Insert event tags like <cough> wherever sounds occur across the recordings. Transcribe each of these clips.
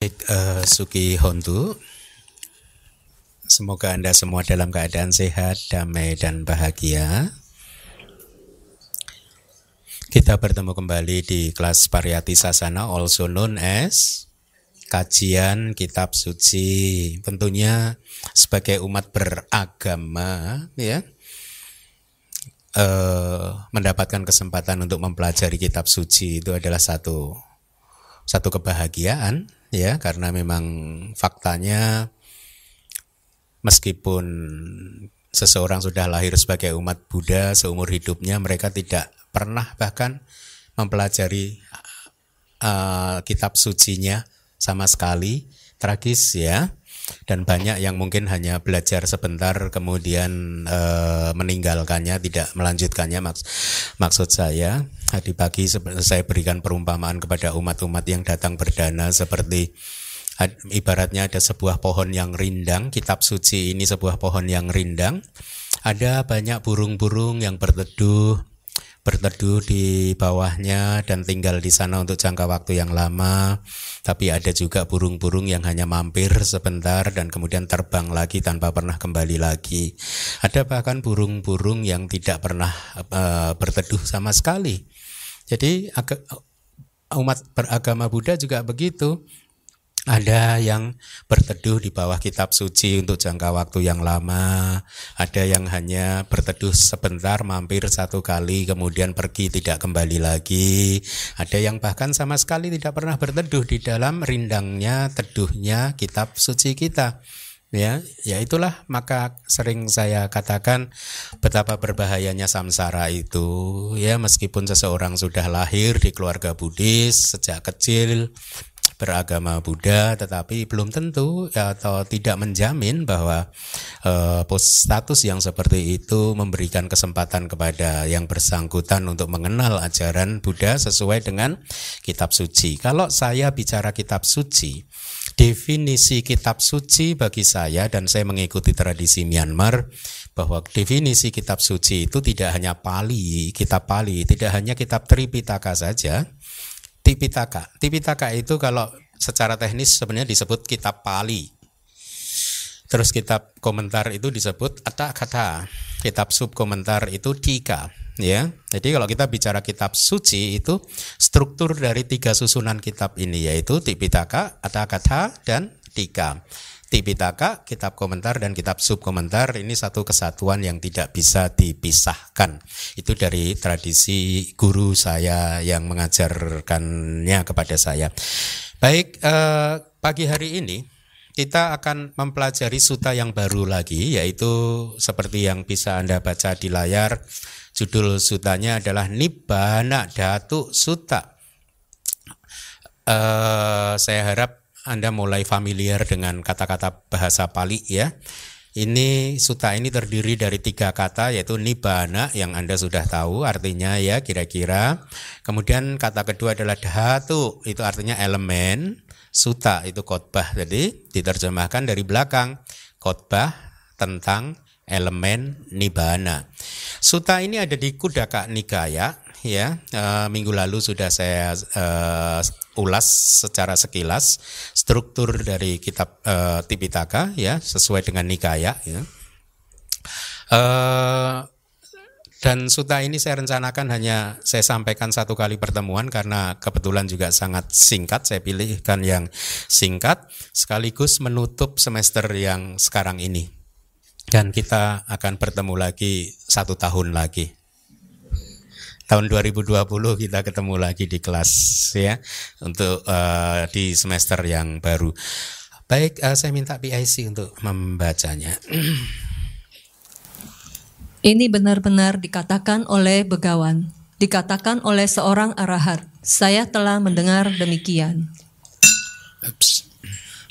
Baik, uh, Suki Hontu, semoga Anda semua dalam keadaan sehat, damai, dan bahagia. Kita bertemu kembali di kelas Pariyati Sasana, also known as kajian kitab suci. Tentunya sebagai umat beragama, ya, uh, mendapatkan kesempatan untuk mempelajari kitab suci itu adalah satu satu kebahagiaan ya karena memang faktanya meskipun seseorang sudah lahir sebagai umat Buddha seumur hidupnya mereka tidak pernah bahkan mempelajari uh, kitab sucinya sama sekali. Tragis ya dan banyak yang mungkin hanya belajar sebentar kemudian e, meninggalkannya tidak melanjutkannya maks maksud saya tadi pagi saya berikan perumpamaan kepada umat-umat yang datang berdana seperti ibaratnya ada sebuah pohon yang rindang, kitab suci ini sebuah pohon yang rindang. Ada banyak burung-burung yang berteduh, berteduh di bawahnya dan tinggal di sana untuk jangka waktu yang lama. Tapi ada juga burung-burung yang hanya mampir sebentar dan kemudian terbang lagi tanpa pernah kembali lagi. Ada bahkan burung-burung yang tidak pernah uh, berteduh sama sekali. Jadi umat beragama Buddha juga begitu. Ada yang berteduh di bawah kitab suci untuk jangka waktu yang lama, ada yang hanya berteduh sebentar, mampir satu kali, kemudian pergi tidak kembali lagi. Ada yang bahkan sama sekali tidak pernah berteduh di dalam rindangnya, teduhnya kitab suci kita. Ya ya itulah maka sering saya katakan betapa berbahayanya samsara itu. Ya meskipun seseorang sudah lahir di keluarga Buddhis sejak kecil beragama Buddha tetapi belum tentu ya, atau tidak menjamin bahwa uh, status yang seperti itu memberikan kesempatan kepada yang bersangkutan untuk mengenal ajaran Buddha sesuai dengan kitab suci. Kalau saya bicara kitab suci, definisi kitab suci bagi saya dan saya mengikuti tradisi Myanmar bahwa definisi kitab suci itu tidak hanya Pali, kitab Pali, tidak hanya kitab Tripitaka saja, Tipitaka. Tipitaka itu kalau secara teknis sebenarnya disebut kitab Pali. Terus kitab komentar itu disebut ada kata. Kitab sub komentar itu tika, ya. Jadi kalau kita bicara kitab suci itu struktur dari tiga susunan kitab ini yaitu Tipitaka, ada kata dan tika. Tipitaka, kitab komentar dan kitab sub komentar ini satu kesatuan yang tidak bisa dipisahkan. Itu dari tradisi guru saya yang mengajarkannya kepada saya. Baik, eh, pagi hari ini kita akan mempelajari suta yang baru lagi yaitu seperti yang bisa Anda baca di layar. Judul sutanya adalah Nibbana Datu Suta. Uh, saya harap anda mulai familiar dengan kata-kata bahasa Pali ya. Ini suta ini terdiri dari tiga kata yaitu nibana yang Anda sudah tahu artinya ya kira-kira. Kemudian kata kedua adalah dhatu itu artinya elemen. Suta itu khotbah jadi diterjemahkan dari belakang khotbah tentang elemen nibana. Suta ini ada di Kudaka Nikaya ya uh, minggu lalu sudah saya uh, ulas secara sekilas struktur dari kitab uh, Tipitaka ya sesuai dengan Nikaya ya. Uh, dan suta ini saya rencanakan hanya saya sampaikan satu kali pertemuan karena kebetulan juga sangat singkat. Saya pilihkan yang singkat sekaligus menutup semester yang sekarang ini. Dan kita akan bertemu lagi satu tahun lagi tahun 2020 kita ketemu lagi di kelas ya untuk uh, di semester yang baru. Baik, uh, saya minta PIC untuk membacanya. <clears throat> Ini benar-benar dikatakan oleh begawan, dikatakan oleh seorang arahat. Saya telah mendengar demikian. Oops.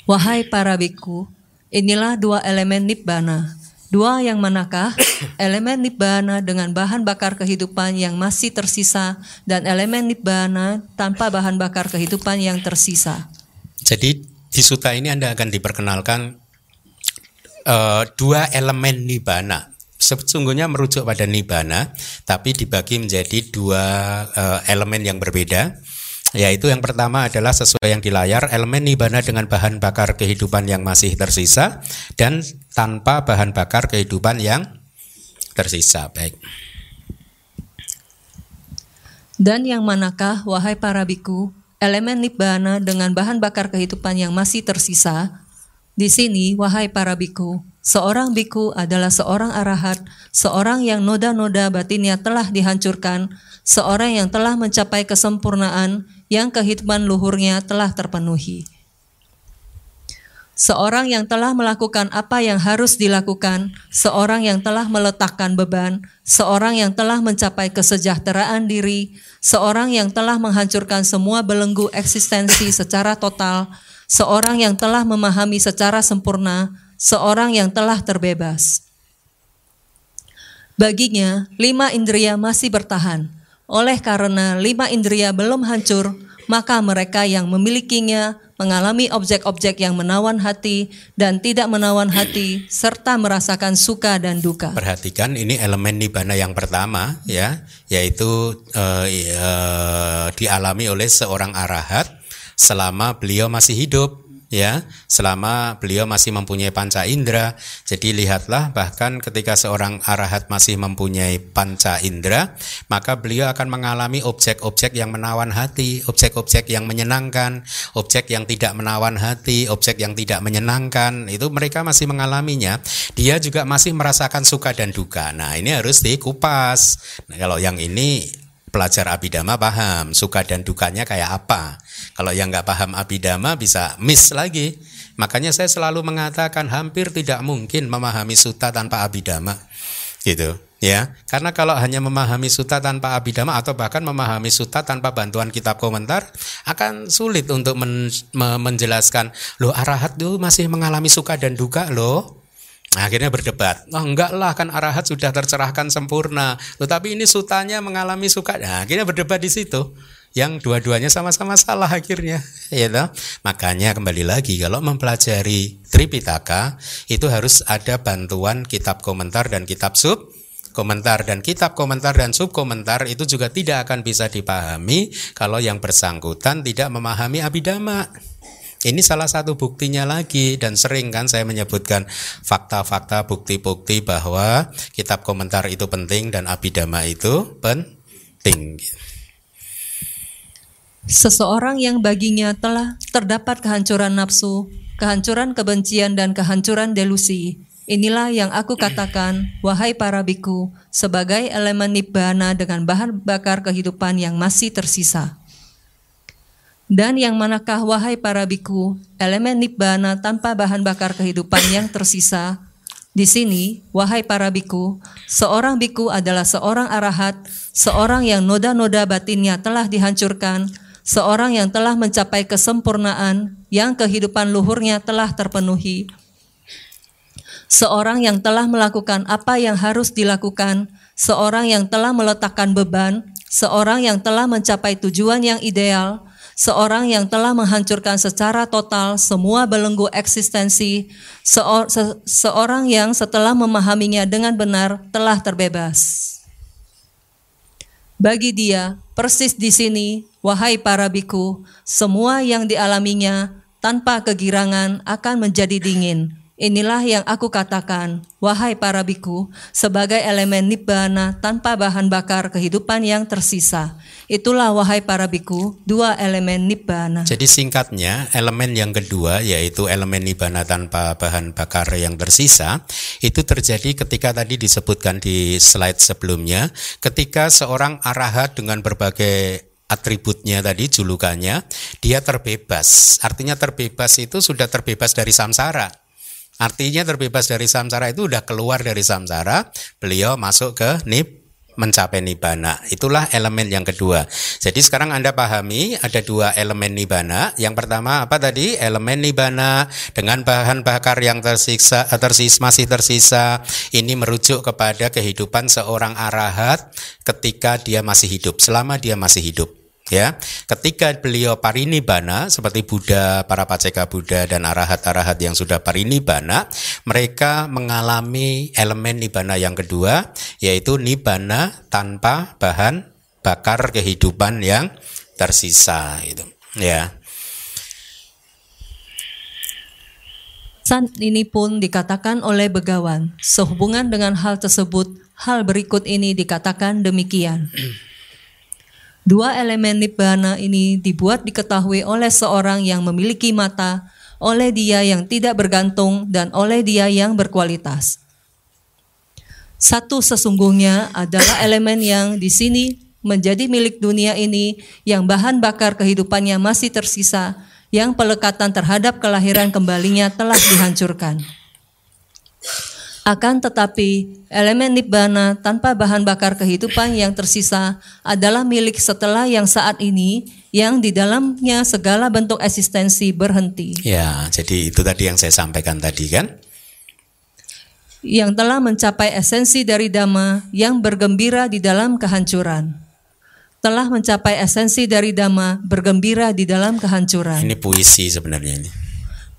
Wahai para biku, inilah dua elemen nibbana, Dua yang manakah? <coughs> elemen nibbana dengan bahan bakar kehidupan yang masih tersisa dan elemen nibbana tanpa bahan bakar kehidupan yang tersisa. Jadi di suta ini Anda akan diperkenalkan uh, dua elemen nibbana. Sesungguhnya merujuk pada nibbana, tapi dibagi menjadi dua uh, elemen yang berbeda. Yaitu yang pertama adalah sesuai yang di layar, elemen nibana dengan bahan bakar kehidupan yang masih tersisa dan tanpa bahan bakar kehidupan yang tersisa. Baik. Dan yang manakah, wahai para biku, elemen nibbana dengan bahan bakar kehidupan yang masih tersisa? Di sini, wahai para biku, seorang biku adalah seorang arahat, seorang yang noda-noda batinnya telah dihancurkan, seorang yang telah mencapai kesempurnaan, yang kehidupan luhurnya telah terpenuhi. Seorang yang telah melakukan apa yang harus dilakukan, seorang yang telah meletakkan beban, seorang yang telah mencapai kesejahteraan diri, seorang yang telah menghancurkan semua belenggu eksistensi secara total, seorang yang telah memahami secara sempurna, seorang yang telah terbebas. Baginya, lima indria masih bertahan. Oleh karena lima indria belum hancur, maka mereka yang memilikinya mengalami objek-objek yang menawan hati dan tidak menawan hati serta merasakan suka dan duka. Perhatikan ini elemen nibana yang pertama ya, yaitu uh, uh, dialami oleh seorang arahat selama beliau masih hidup ya selama beliau masih mempunyai panca indera. Jadi lihatlah bahkan ketika seorang arahat masih mempunyai panca indera maka beliau akan mengalami objek-objek yang menawan hati objek-objek yang menyenangkan objek yang tidak menawan hati objek yang tidak menyenangkan. Itu mereka masih mengalaminya. Dia juga masih merasakan suka dan duka. Nah ini harus dikupas. Nah, kalau yang ini pelajar abidama paham suka dan dukanya kayak apa. Kalau yang nggak paham abidama bisa miss lagi. Makanya saya selalu mengatakan hampir tidak mungkin memahami suta tanpa abidama. Gitu ya. Karena kalau hanya memahami suta tanpa abidama atau bahkan memahami suta tanpa bantuan kitab komentar akan sulit untuk men menjelaskan loh arahat itu masih mengalami suka dan duka loh Akhirnya berdebat. Oh enggak lah kan arahat sudah tercerahkan sempurna. Tetapi ini sutanya mengalami suka. Nah, akhirnya berdebat di situ. Yang dua-duanya sama-sama salah akhirnya. <laughs> Ya toh? Makanya kembali lagi kalau mempelajari Tripitaka itu harus ada bantuan kitab komentar dan kitab sub komentar dan kitab komentar dan sub komentar itu juga tidak akan bisa dipahami kalau yang bersangkutan tidak memahami abidama. Ini salah satu buktinya lagi dan sering kan saya menyebutkan fakta-fakta bukti-bukti bahwa kitab komentar itu penting dan abidama itu penting. Seseorang yang baginya telah terdapat kehancuran nafsu, kehancuran kebencian dan kehancuran delusi. Inilah yang aku katakan, wahai para biku, sebagai elemen nibbana dengan bahan bakar kehidupan yang masih tersisa. Dan yang manakah wahai para biku, elemen nibbana tanpa bahan bakar kehidupan yang tersisa? Di sini, wahai para biku, seorang biku adalah seorang arahat, seorang yang noda-noda batinnya telah dihancurkan, seorang yang telah mencapai kesempurnaan, yang kehidupan luhurnya telah terpenuhi, seorang yang telah melakukan apa yang harus dilakukan, seorang yang telah meletakkan beban, seorang yang telah mencapai tujuan yang ideal, seorang yang telah menghancurkan secara total semua belenggu eksistensi, seor se seorang yang setelah memahaminya dengan benar telah terbebas. Bagi dia, persis di sini, wahai para biku, semua yang dialaminya tanpa kegirangan akan menjadi dingin, Inilah yang aku katakan, wahai para biku, sebagai elemen nibbana tanpa bahan bakar kehidupan yang tersisa. Itulah wahai para biku, dua elemen nibbana. Jadi singkatnya, elemen yang kedua yaitu elemen nibbana tanpa bahan bakar yang tersisa, itu terjadi ketika tadi disebutkan di slide sebelumnya, ketika seorang arahat dengan berbagai atributnya tadi julukannya dia terbebas artinya terbebas itu sudah terbebas dari samsara Artinya terbebas dari samsara itu udah keluar dari samsara, beliau masuk ke nip mencapai nibana. Itulah elemen yang kedua. Jadi sekarang Anda pahami ada dua elemen nibana. Yang pertama apa tadi? Elemen nibana dengan bahan bakar yang tersiksa tersis masih tersisa. Ini merujuk kepada kehidupan seorang arahat ketika dia masih hidup, selama dia masih hidup ya ketika beliau parinibbana seperti Buddha para paceka Buddha dan arahat-arahat yang sudah parinibbana mereka mengalami elemen nibbana yang kedua yaitu nibbana tanpa bahan bakar kehidupan yang tersisa itu ya San ini pun dikatakan oleh begawan. Sehubungan dengan hal tersebut, hal berikut ini dikatakan demikian. <clears throat> Dua elemen nibbana ini dibuat diketahui oleh seorang yang memiliki mata, oleh dia yang tidak bergantung, dan oleh dia yang berkualitas. Satu sesungguhnya adalah elemen yang di sini menjadi milik dunia ini yang bahan bakar kehidupannya masih tersisa yang pelekatan terhadap kelahiran kembalinya telah dihancurkan. Akan tetapi, elemen nibbana tanpa bahan bakar kehidupan yang tersisa adalah milik setelah yang saat ini, yang di dalamnya segala bentuk eksistensi berhenti. Ya, jadi itu tadi yang saya sampaikan tadi kan? Yang telah mencapai esensi dari dhamma yang bergembira di dalam kehancuran telah mencapai esensi dari dhamma bergembira di dalam kehancuran. Ini puisi sebenarnya ini.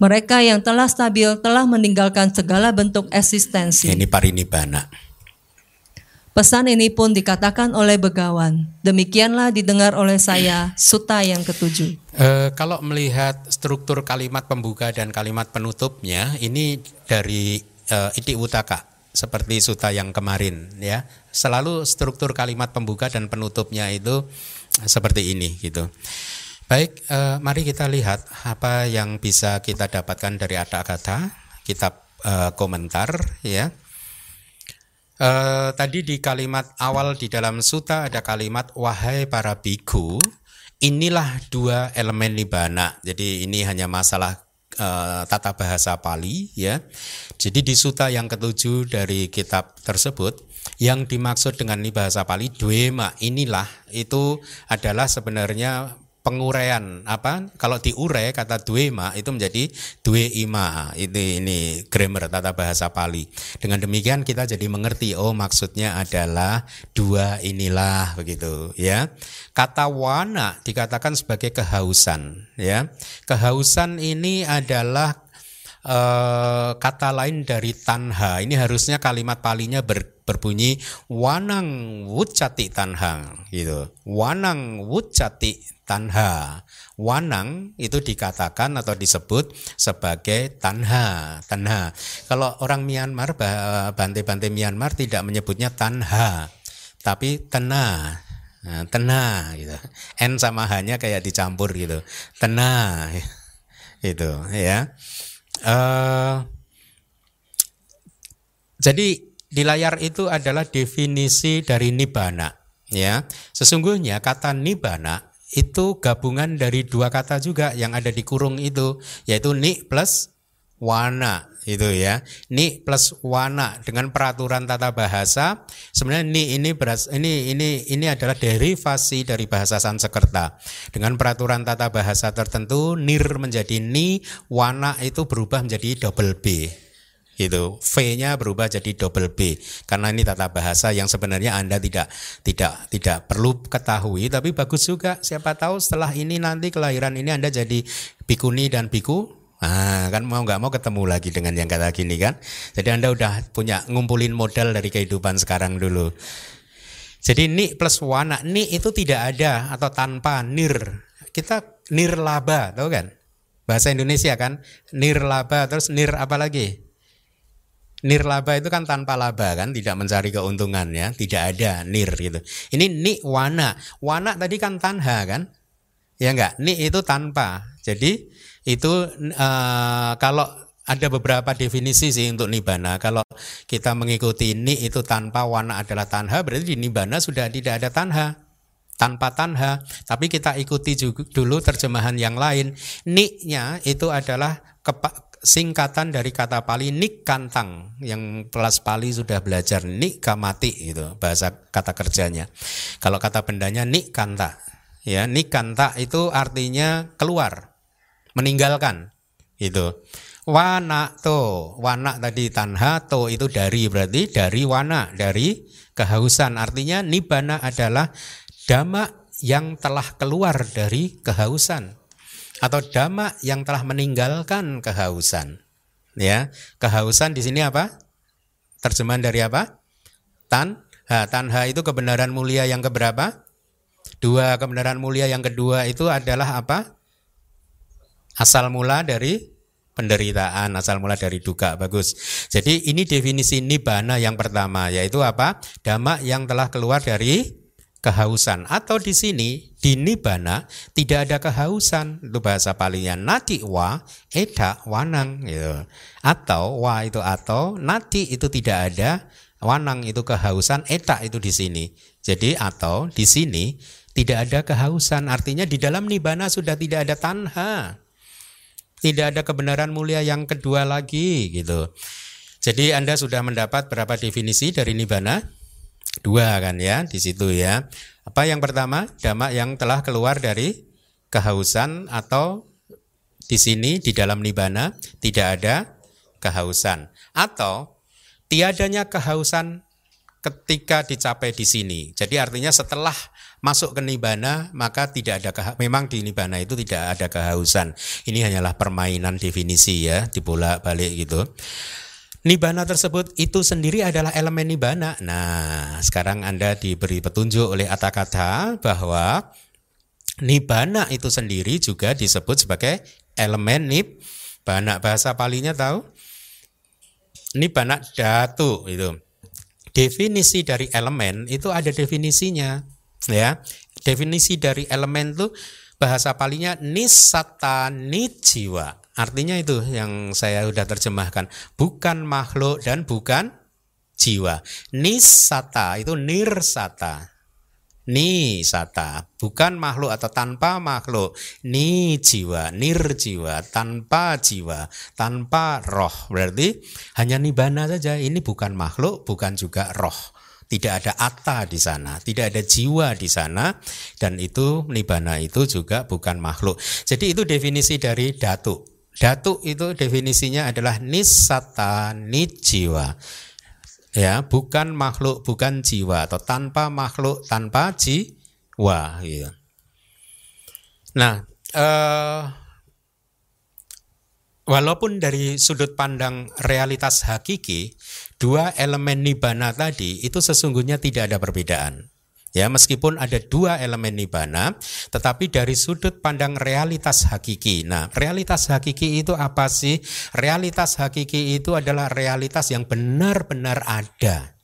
Mereka yang telah stabil telah meninggalkan segala bentuk eksistensi. Ini parinibbana. Pesan ini pun dikatakan oleh begawan. Demikianlah didengar oleh saya suta yang ketujuh. E, kalau melihat struktur kalimat pembuka dan kalimat penutupnya, ini dari e, Iti Utaka seperti suta yang kemarin ya selalu struktur kalimat pembuka dan penutupnya itu seperti ini gitu baik eh, mari kita lihat apa yang bisa kita dapatkan dari ada kata kitab eh, komentar ya eh, tadi di kalimat awal di dalam suta ada kalimat wahai para biku inilah dua elemen nibana jadi ini hanya masalah uh, tata bahasa Pali ya. Jadi di suta yang ketujuh dari kitab tersebut yang dimaksud dengan bahasa Pali dwema inilah itu adalah sebenarnya penguraian apa? Kalau diurai kata duema itu menjadi due ima. Ini ini grammar tata bahasa Pali. Dengan demikian kita jadi mengerti oh maksudnya adalah dua inilah begitu ya. Kata wana dikatakan sebagai kehausan ya. Kehausan ini adalah uh, kata lain dari tanha. Ini harusnya kalimat palinya ber, berbunyi wanang wucati tanha gitu wanang wucati tanha wanang itu dikatakan atau disebut sebagai tanha tanha kalau orang Myanmar bante-bante Myanmar tidak menyebutnya tanha tapi tenah Nah, tenah gitu. N sama H-nya kayak dicampur gitu. Tenah. Itu ya. Uh, jadi di layar itu adalah definisi dari nibana ya. Sesungguhnya kata nibana itu gabungan dari dua kata juga yang ada di kurung itu yaitu ni plus wana itu ya. Ni plus wana dengan peraturan tata bahasa. Sebenarnya ni ini beras ini ini ini adalah derivasi dari bahasa Sanskerta. Dengan peraturan tata bahasa tertentu nir menjadi ni wana itu berubah menjadi double b gitu v-nya berubah jadi double b karena ini tata bahasa yang sebenarnya anda tidak tidak tidak perlu ketahui tapi bagus juga siapa tahu setelah ini nanti kelahiran ini anda jadi bikuni dan biku Ah, kan mau nggak mau ketemu lagi dengan yang kata gini kan. Jadi Anda udah punya ngumpulin modal dari kehidupan sekarang dulu. Jadi ni plus wana, ni itu tidak ada atau tanpa nir. Kita nir laba, tahu kan? Bahasa Indonesia kan, nir laba terus nir apa lagi? Nir laba itu kan tanpa laba kan, tidak mencari keuntungan ya, tidak ada nir gitu. Ini ni wana, wana tadi kan tanha kan, ya enggak? Ni itu tanpa. Jadi itu uh, kalau ada beberapa definisi sih untuk nibana. Kalau kita mengikuti ni itu tanpa warna adalah tanha, berarti di nibana sudah tidak ada tanha. Tanpa tanha, tapi kita ikuti juga dulu terjemahan yang lain. Ni-nya itu adalah kepa, singkatan dari kata Pali nik kantang. Yang kelas Pali sudah belajar nik kamati gitu bahasa kata kerjanya. Kalau kata bendanya nik kanta. Ya nik kanta itu artinya keluar meninggalkan itu wana to wana tadi tanha to itu dari berarti dari wana dari kehausan. Artinya nibana adalah dhamma yang telah keluar dari kehausan atau dhamma yang telah meninggalkan kehausan ya kehausan di sini apa terjemahan dari apa tan ha tanha itu kebenaran mulia yang keberapa Dua kebenaran mulia yang kedua itu adalah apa? Asal mula dari penderitaan, asal mula dari duka. Bagus. Jadi ini definisi nibana yang pertama yaitu apa? Dhamma yang telah keluar dari kehausan atau di sini di nibana tidak ada kehausan itu bahasa palingnya nati wa eda wanang gitu. atau wa itu atau nati itu tidak ada wanang itu kehausan eta itu di sini jadi atau di sini tidak ada kehausan artinya di dalam nibana sudah tidak ada tanha tidak ada kebenaran mulia yang kedua lagi gitu. Jadi Anda sudah mendapat berapa definisi dari nibana? Dua kan ya di situ ya. Apa yang pertama? Dhamma yang telah keluar dari kehausan atau di sini di dalam nibana tidak ada kehausan atau tiadanya kehausan ketika dicapai di sini. Jadi artinya setelah masuk ke nibana maka tidak ada keha memang di nibana itu tidak ada kehausan. Ini hanyalah permainan definisi ya, dibolak-balik gitu. Nibana tersebut itu sendiri adalah elemen nibana. Nah, sekarang Anda diberi petunjuk oleh kata bahwa nibana itu sendiri juga disebut sebagai elemen nibana. Bahasa palinya tahu? Nibana datu itu. Definisi dari elemen itu ada definisinya ya definisi dari elemen itu bahasa palinya nisata nijiwa artinya itu yang saya sudah terjemahkan. Bukan makhluk dan bukan jiwa. Nisata itu nirsata. Nisata bukan makhluk atau tanpa makhluk. Ni jiwa nir jiwa tanpa jiwa tanpa roh. Berarti hanya nibana saja. Ini bukan makhluk bukan juga roh. Tidak ada atta di sana, tidak ada jiwa di sana, dan itu nibana itu juga bukan makhluk. Jadi itu definisi dari datu. Datu itu definisinya adalah nisata nijiwa. Ya, bukan makhluk, bukan jiwa atau tanpa makhluk, tanpa jiwa. Gitu. Nah, eh, walaupun dari sudut pandang realitas hakiki dua elemen nibana tadi itu sesungguhnya tidak ada perbedaan. Ya, meskipun ada dua elemen nibana, tetapi dari sudut pandang realitas hakiki. Nah, realitas hakiki itu apa sih? Realitas hakiki itu adalah realitas yang benar-benar ada.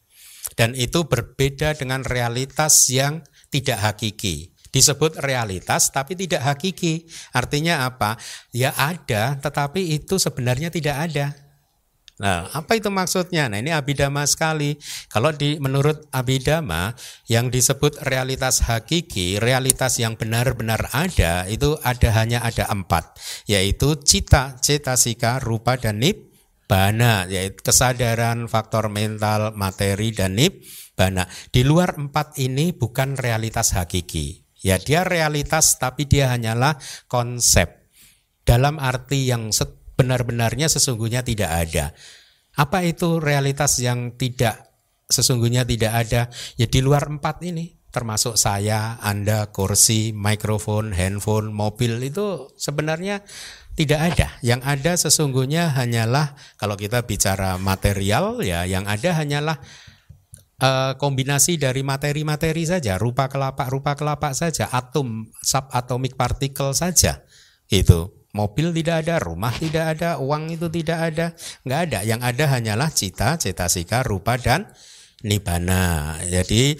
Dan itu berbeda dengan realitas yang tidak hakiki. Disebut realitas tapi tidak hakiki. Artinya apa? Ya ada, tetapi itu sebenarnya tidak ada. Nah, apa itu maksudnya? Nah, ini abidama sekali. Kalau di menurut abidama yang disebut realitas hakiki, realitas yang benar-benar ada itu ada hanya ada empat, yaitu cita, cetasika, rupa dan nibbana, yaitu kesadaran, faktor mental, materi dan nibbana. Di luar empat ini bukan realitas hakiki. Ya, dia realitas tapi dia hanyalah konsep. Dalam arti yang benar-benarnya sesungguhnya tidak ada. Apa itu realitas yang tidak sesungguhnya tidak ada? Ya di luar empat ini termasuk saya, Anda, kursi, mikrofon, handphone, mobil itu sebenarnya tidak ada. Yang ada sesungguhnya hanyalah kalau kita bicara material ya yang ada hanyalah uh, kombinasi dari materi-materi saja, rupa kelapa, rupa kelapa saja, atom, subatomic particle saja. Itu Mobil tidak ada, rumah tidak ada, uang itu tidak ada, nggak ada. Yang ada hanyalah cita, cetasika, rupa dan nibana. Jadi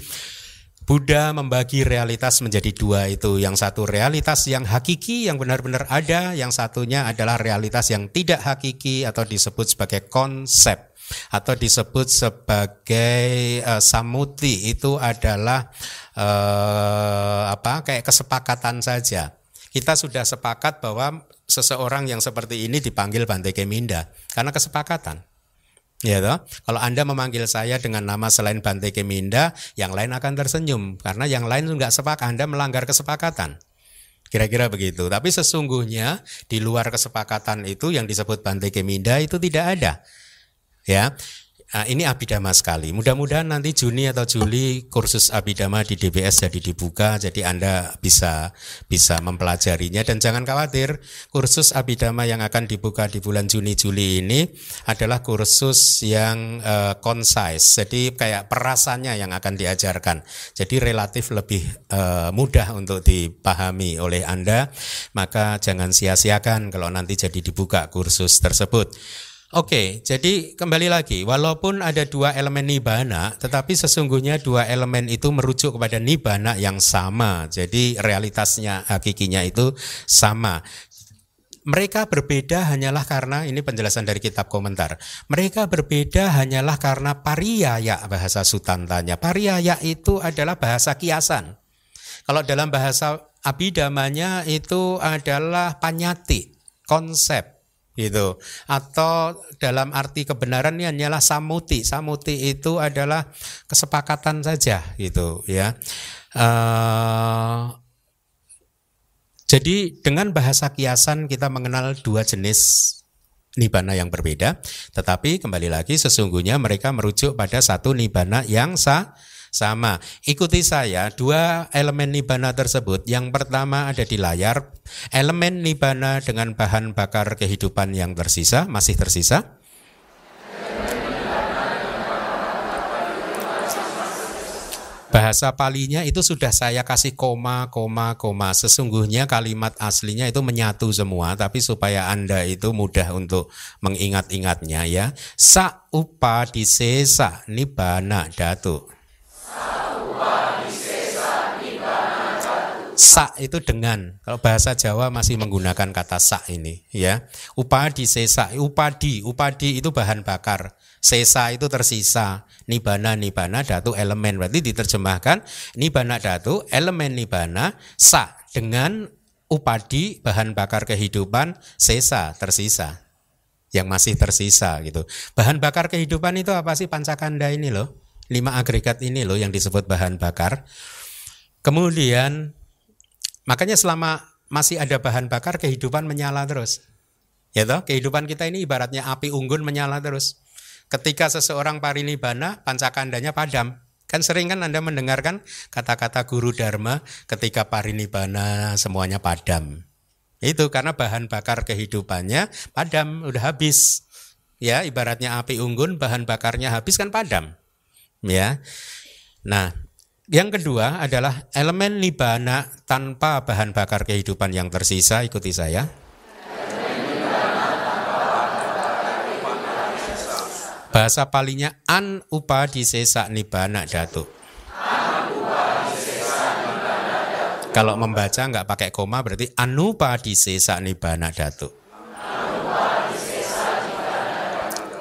Buddha membagi realitas menjadi dua itu. Yang satu realitas yang hakiki yang benar-benar ada, yang satunya adalah realitas yang tidak hakiki atau disebut sebagai konsep atau disebut sebagai uh, samuti itu adalah uh, apa kayak kesepakatan saja. Kita sudah sepakat bahwa seseorang yang seperti ini dipanggil Bante Keminda karena kesepakatan. Ya toh? Kalau Anda memanggil saya dengan nama selain Bante Keminda, yang lain akan tersenyum karena yang lain nggak sepakat, Anda melanggar kesepakatan. Kira-kira begitu. Tapi sesungguhnya di luar kesepakatan itu yang disebut Bante Keminda itu tidak ada. Ya. Nah, ini abidama sekali. Mudah-mudahan nanti Juni atau Juli kursus abidama di DBS jadi dibuka, jadi Anda bisa bisa mempelajarinya dan jangan khawatir, kursus abidama yang akan dibuka di bulan Juni Juli ini adalah kursus yang uh, concise. Jadi kayak perasannya yang akan diajarkan. Jadi relatif lebih uh, mudah untuk dipahami oleh Anda. Maka jangan sia-siakan kalau nanti jadi dibuka kursus tersebut. Oke, jadi kembali lagi, walaupun ada dua elemen nibana, tetapi sesungguhnya dua elemen itu merujuk kepada nibana yang sama. Jadi realitasnya, hakikinya itu sama. Mereka berbeda hanyalah karena ini penjelasan dari kitab komentar. Mereka berbeda hanyalah karena pariyaya bahasa sutantanya. Pariyaya itu adalah bahasa kiasan. Kalau dalam bahasa abidamanya itu adalah panyati, konsep gitu. Atau dalam arti kebenaran ini hanyalah samuti. Samuti itu adalah kesepakatan saja gitu ya. Uh, jadi dengan bahasa kiasan kita mengenal dua jenis nibana yang berbeda. Tetapi kembali lagi sesungguhnya mereka merujuk pada satu nibana yang sa sama. Ikuti saya dua elemen nibana tersebut. Yang pertama ada di layar, elemen nibana dengan bahan bakar kehidupan yang tersisa, masih tersisa. Bahasa palinya itu sudah saya kasih koma, koma, koma. Sesungguhnya kalimat aslinya itu menyatu semua, tapi supaya Anda itu mudah untuk mengingat-ingatnya ya. Sa upa disesa nibana datu. Sa itu dengan. Kalau bahasa Jawa masih menggunakan kata sa ini, ya. Upadi sesa, upadi, upadi itu bahan bakar. Sesa itu tersisa. Nibana nibana datu elemen. Berarti diterjemahkan nibana datu elemen nibana sa dengan upadi bahan bakar kehidupan sesa tersisa yang masih tersisa gitu. Bahan bakar kehidupan itu apa sih pancakanda ini loh? Lima agregat ini loh yang disebut bahan bakar. Kemudian Makanya selama masih ada bahan bakar kehidupan menyala terus. Ya toh, kehidupan kita ini ibaratnya api unggun menyala terus. Ketika seseorang parinibana, pancakandanya padam. Kan sering kan Anda mendengarkan kata-kata guru dharma ketika parinibana semuanya padam. Itu karena bahan bakar kehidupannya padam, udah habis. Ya, ibaratnya api unggun bahan bakarnya habis kan padam. Ya. Nah, yang kedua adalah elemen nibana tanpa bahan bakar kehidupan yang tersisa. Ikuti saya. Bahasa palingnya an upa disesa nibana datu. Kalau membaca nggak pakai koma berarti anupa disesa nibana datu.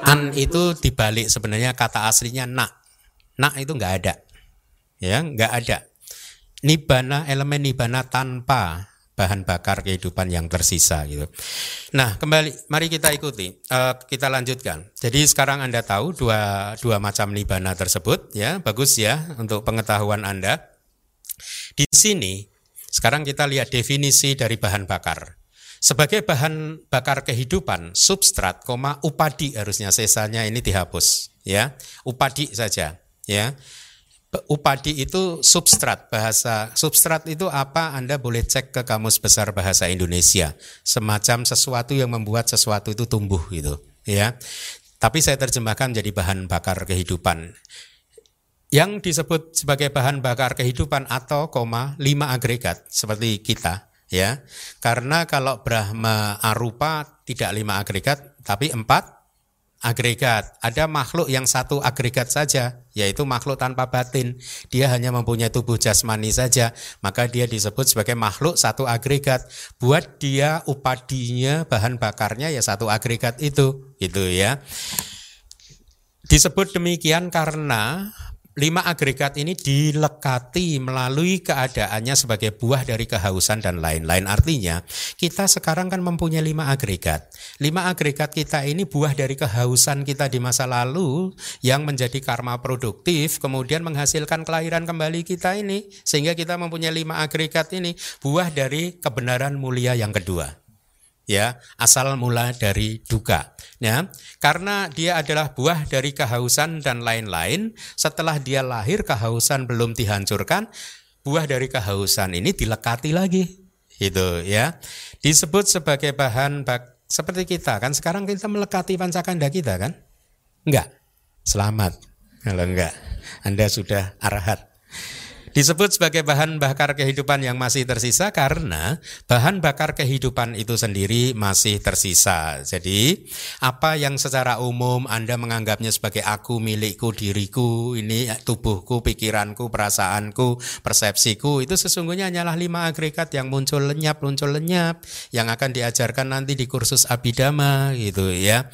An itu dibalik sebenarnya kata aslinya nak. Nak itu nggak ada ya nggak ada nibana elemen nibana tanpa bahan bakar kehidupan yang tersisa gitu. Nah kembali mari kita ikuti uh, kita lanjutkan. Jadi sekarang anda tahu dua dua macam nibana tersebut ya bagus ya untuk pengetahuan anda. Di sini sekarang kita lihat definisi dari bahan bakar. Sebagai bahan bakar kehidupan substrat, koma upadi harusnya sesanya ini dihapus ya upadi saja ya. Upadi itu substrat bahasa substrat itu apa? Anda boleh cek ke kamus besar bahasa Indonesia. Semacam sesuatu yang membuat sesuatu itu tumbuh gitu ya. Tapi saya terjemahkan menjadi bahan bakar kehidupan. Yang disebut sebagai bahan bakar kehidupan atau koma lima agregat seperti kita ya. Karena kalau Brahma arupa tidak lima agregat tapi empat agregat. Ada makhluk yang satu agregat saja, yaitu makhluk tanpa batin. Dia hanya mempunyai tubuh jasmani saja, maka dia disebut sebagai makhluk satu agregat. Buat dia upadinya, bahan bakarnya ya satu agregat itu, itu ya. Disebut demikian karena lima agregat ini dilekati melalui keadaannya sebagai buah dari kehausan dan lain-lain. Artinya, kita sekarang kan mempunyai lima agregat. Lima agregat kita ini buah dari kehausan kita di masa lalu yang menjadi karma produktif, kemudian menghasilkan kelahiran kembali kita ini. Sehingga kita mempunyai lima agregat ini buah dari kebenaran mulia yang kedua. Ya, asal mula dari duka. Ya, karena dia adalah buah dari kehausan dan lain-lain. Setelah dia lahir kehausan belum dihancurkan, buah dari kehausan ini dilekati lagi. Itu ya. Disebut sebagai bahan bak seperti kita kan sekarang kita melekati pancakanda kita kan? Enggak. Selamat. Kalau enggak, Anda sudah arahat. Disebut sebagai bahan bakar kehidupan yang masih tersisa karena bahan bakar kehidupan itu sendiri masih tersisa. Jadi, apa yang secara umum Anda menganggapnya sebagai aku, milikku, diriku, ini tubuhku, pikiranku, perasaanku, persepsiku, itu sesungguhnya hanyalah lima agregat yang muncul lenyap, muncul lenyap, yang akan diajarkan nanti di kursus abidama gitu ya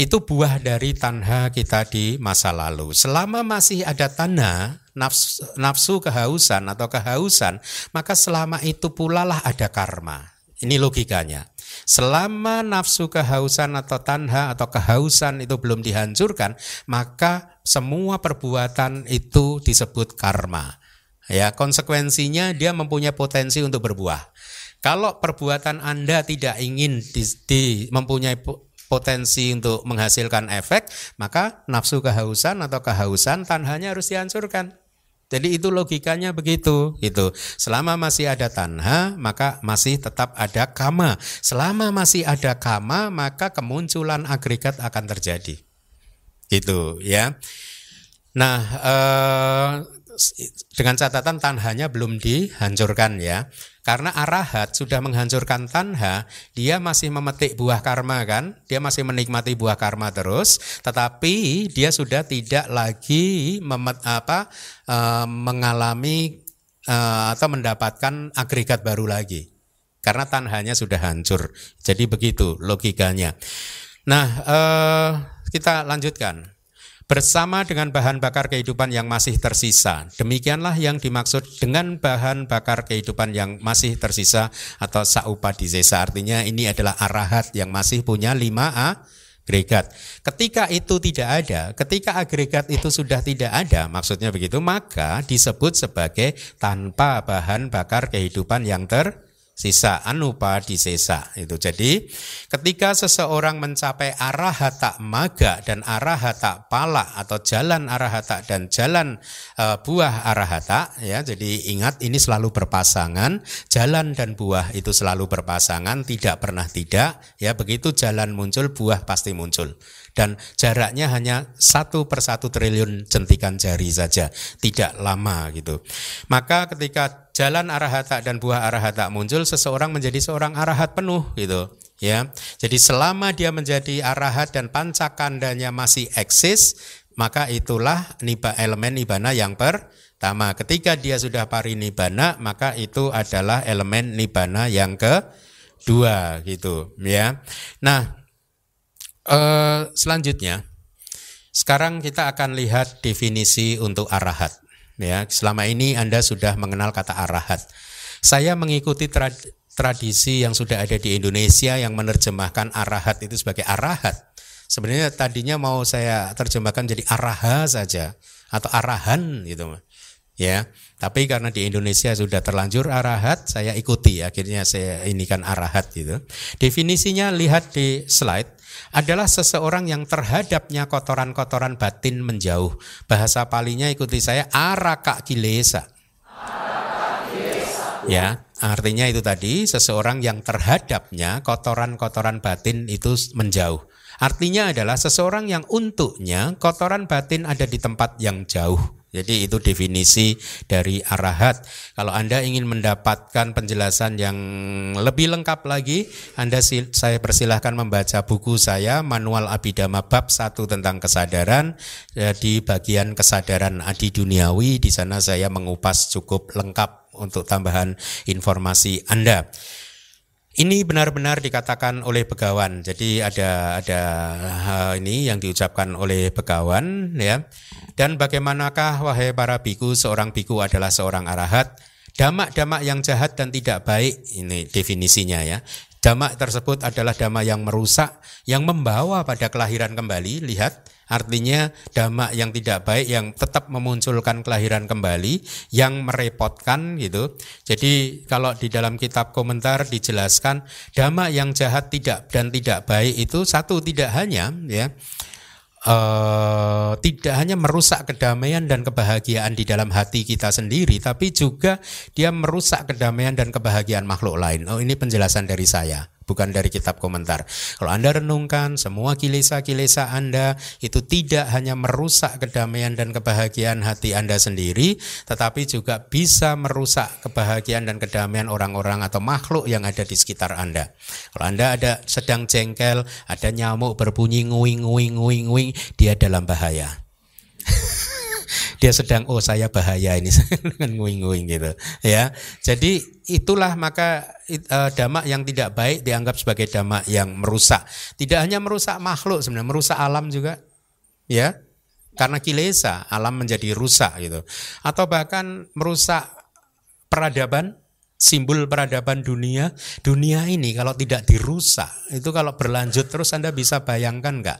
itu buah dari tanha kita di masa lalu. Selama masih ada tanah, nafsu, nafsu kehausan atau kehausan, maka selama itu pula lah ada karma. Ini logikanya. Selama nafsu kehausan atau tanha atau kehausan itu belum dihancurkan, maka semua perbuatan itu disebut karma. Ya, konsekuensinya dia mempunyai potensi untuk berbuah. Kalau perbuatan Anda tidak ingin di, di, mempunyai potensi untuk menghasilkan efek, maka nafsu kehausan atau kehausan tanhanya harus dihancurkan. Jadi itu logikanya begitu, itu. Selama masih ada tanha, maka masih tetap ada kama. Selama masih ada kama, maka kemunculan agregat akan terjadi. Itu ya. Nah, eh, dengan catatan tanhanya belum dihancurkan ya. Karena arahat sudah menghancurkan tanha, dia masih memetik buah karma kan? Dia masih menikmati buah karma terus, tetapi dia sudah tidak lagi memet, apa, e, mengalami e, atau mendapatkan agregat baru lagi. Karena tanhanya sudah hancur. Jadi begitu logikanya. Nah, e, kita lanjutkan bersama dengan bahan bakar kehidupan yang masih tersisa. Demikianlah yang dimaksud dengan bahan bakar kehidupan yang masih tersisa atau saupadisesa. Artinya ini adalah arahat yang masih punya lima agregat. Ketika itu tidak ada, ketika agregat itu sudah tidak ada, maksudnya begitu, maka disebut sebagai tanpa bahan bakar kehidupan yang ter sisa anupa di sesa itu. Jadi ketika seseorang mencapai arahata maga dan arahata pala atau jalan arahata dan jalan e, buah arahata ya. Jadi ingat ini selalu berpasangan, jalan dan buah itu selalu berpasangan, tidak pernah tidak ya. Begitu jalan muncul buah pasti muncul dan jaraknya hanya satu per satu triliun jentikan jari saja, tidak lama gitu. Maka ketika jalan arahata dan buah arahata muncul, seseorang menjadi seorang arahat penuh gitu. Ya, jadi selama dia menjadi arahat dan pancakandanya masih eksis, maka itulah niba elemen nibana yang pertama. Ketika dia sudah parinibana, maka itu adalah elemen nibana yang kedua gitu ya. Nah, Uh, selanjutnya, sekarang kita akan lihat definisi untuk arahat. Ya, selama ini Anda sudah mengenal kata arahat. Saya mengikuti trad tradisi yang sudah ada di Indonesia yang menerjemahkan arahat itu sebagai arahat. Sebenarnya tadinya mau saya terjemahkan jadi araha saja atau arahan gitu. Ya, tapi karena di Indonesia sudah terlanjur arahat, saya ikuti akhirnya saya ini kan arahat gitu. Definisinya lihat di slide adalah seseorang yang terhadapnya kotoran-kotoran batin menjauh. Bahasa palinya ikuti saya araka kilesa. Ya, artinya itu tadi seseorang yang terhadapnya kotoran-kotoran batin itu menjauh. Artinya adalah seseorang yang untuknya kotoran batin ada di tempat yang jauh. Jadi itu definisi dari arahat. Kalau Anda ingin mendapatkan penjelasan yang lebih lengkap lagi, Anda saya persilahkan membaca buku saya Manual Abidama Bab 1 tentang kesadaran ya, di bagian kesadaran adi duniawi. Di sana saya mengupas cukup lengkap untuk tambahan informasi Anda. Ini benar-benar dikatakan oleh Begawan. Jadi ada ada ini yang diucapkan oleh Begawan ya. Dan bagaimanakah wahai para biku seorang biku adalah seorang arahat? Damak-damak yang jahat dan tidak baik ini definisinya ya. Dhamma tersebut adalah dhamma yang merusak, yang membawa pada kelahiran kembali. Lihat, artinya dhamma yang tidak baik yang tetap memunculkan kelahiran kembali, yang merepotkan gitu. Jadi kalau di dalam kitab komentar dijelaskan dhamma yang jahat tidak dan tidak baik itu satu tidak hanya ya uh, tidak hanya merusak kedamaian dan kebahagiaan di dalam hati kita sendiri, tapi juga dia merusak kedamaian dan kebahagiaan makhluk lain. Oh, ini penjelasan dari saya bukan dari kitab komentar. Kalau Anda renungkan semua kilesa-kilesa Anda itu tidak hanya merusak kedamaian dan kebahagiaan hati Anda sendiri, tetapi juga bisa merusak kebahagiaan dan kedamaian orang-orang atau makhluk yang ada di sekitar Anda. Kalau Anda ada sedang jengkel, ada nyamuk berbunyi nguing nguing nguing nguing, dia dalam bahaya. <laughs> dia sedang oh saya bahaya ini <laughs> dengan nguing-nguing gitu ya. Jadi itulah maka uh, damak yang tidak baik dianggap sebagai damak yang merusak. Tidak hanya merusak makhluk sebenarnya merusak alam juga. Ya. Karena kilesa alam menjadi rusak gitu. Atau bahkan merusak peradaban simbol peradaban dunia dunia ini kalau tidak dirusak itu kalau berlanjut terus Anda bisa bayangkan nggak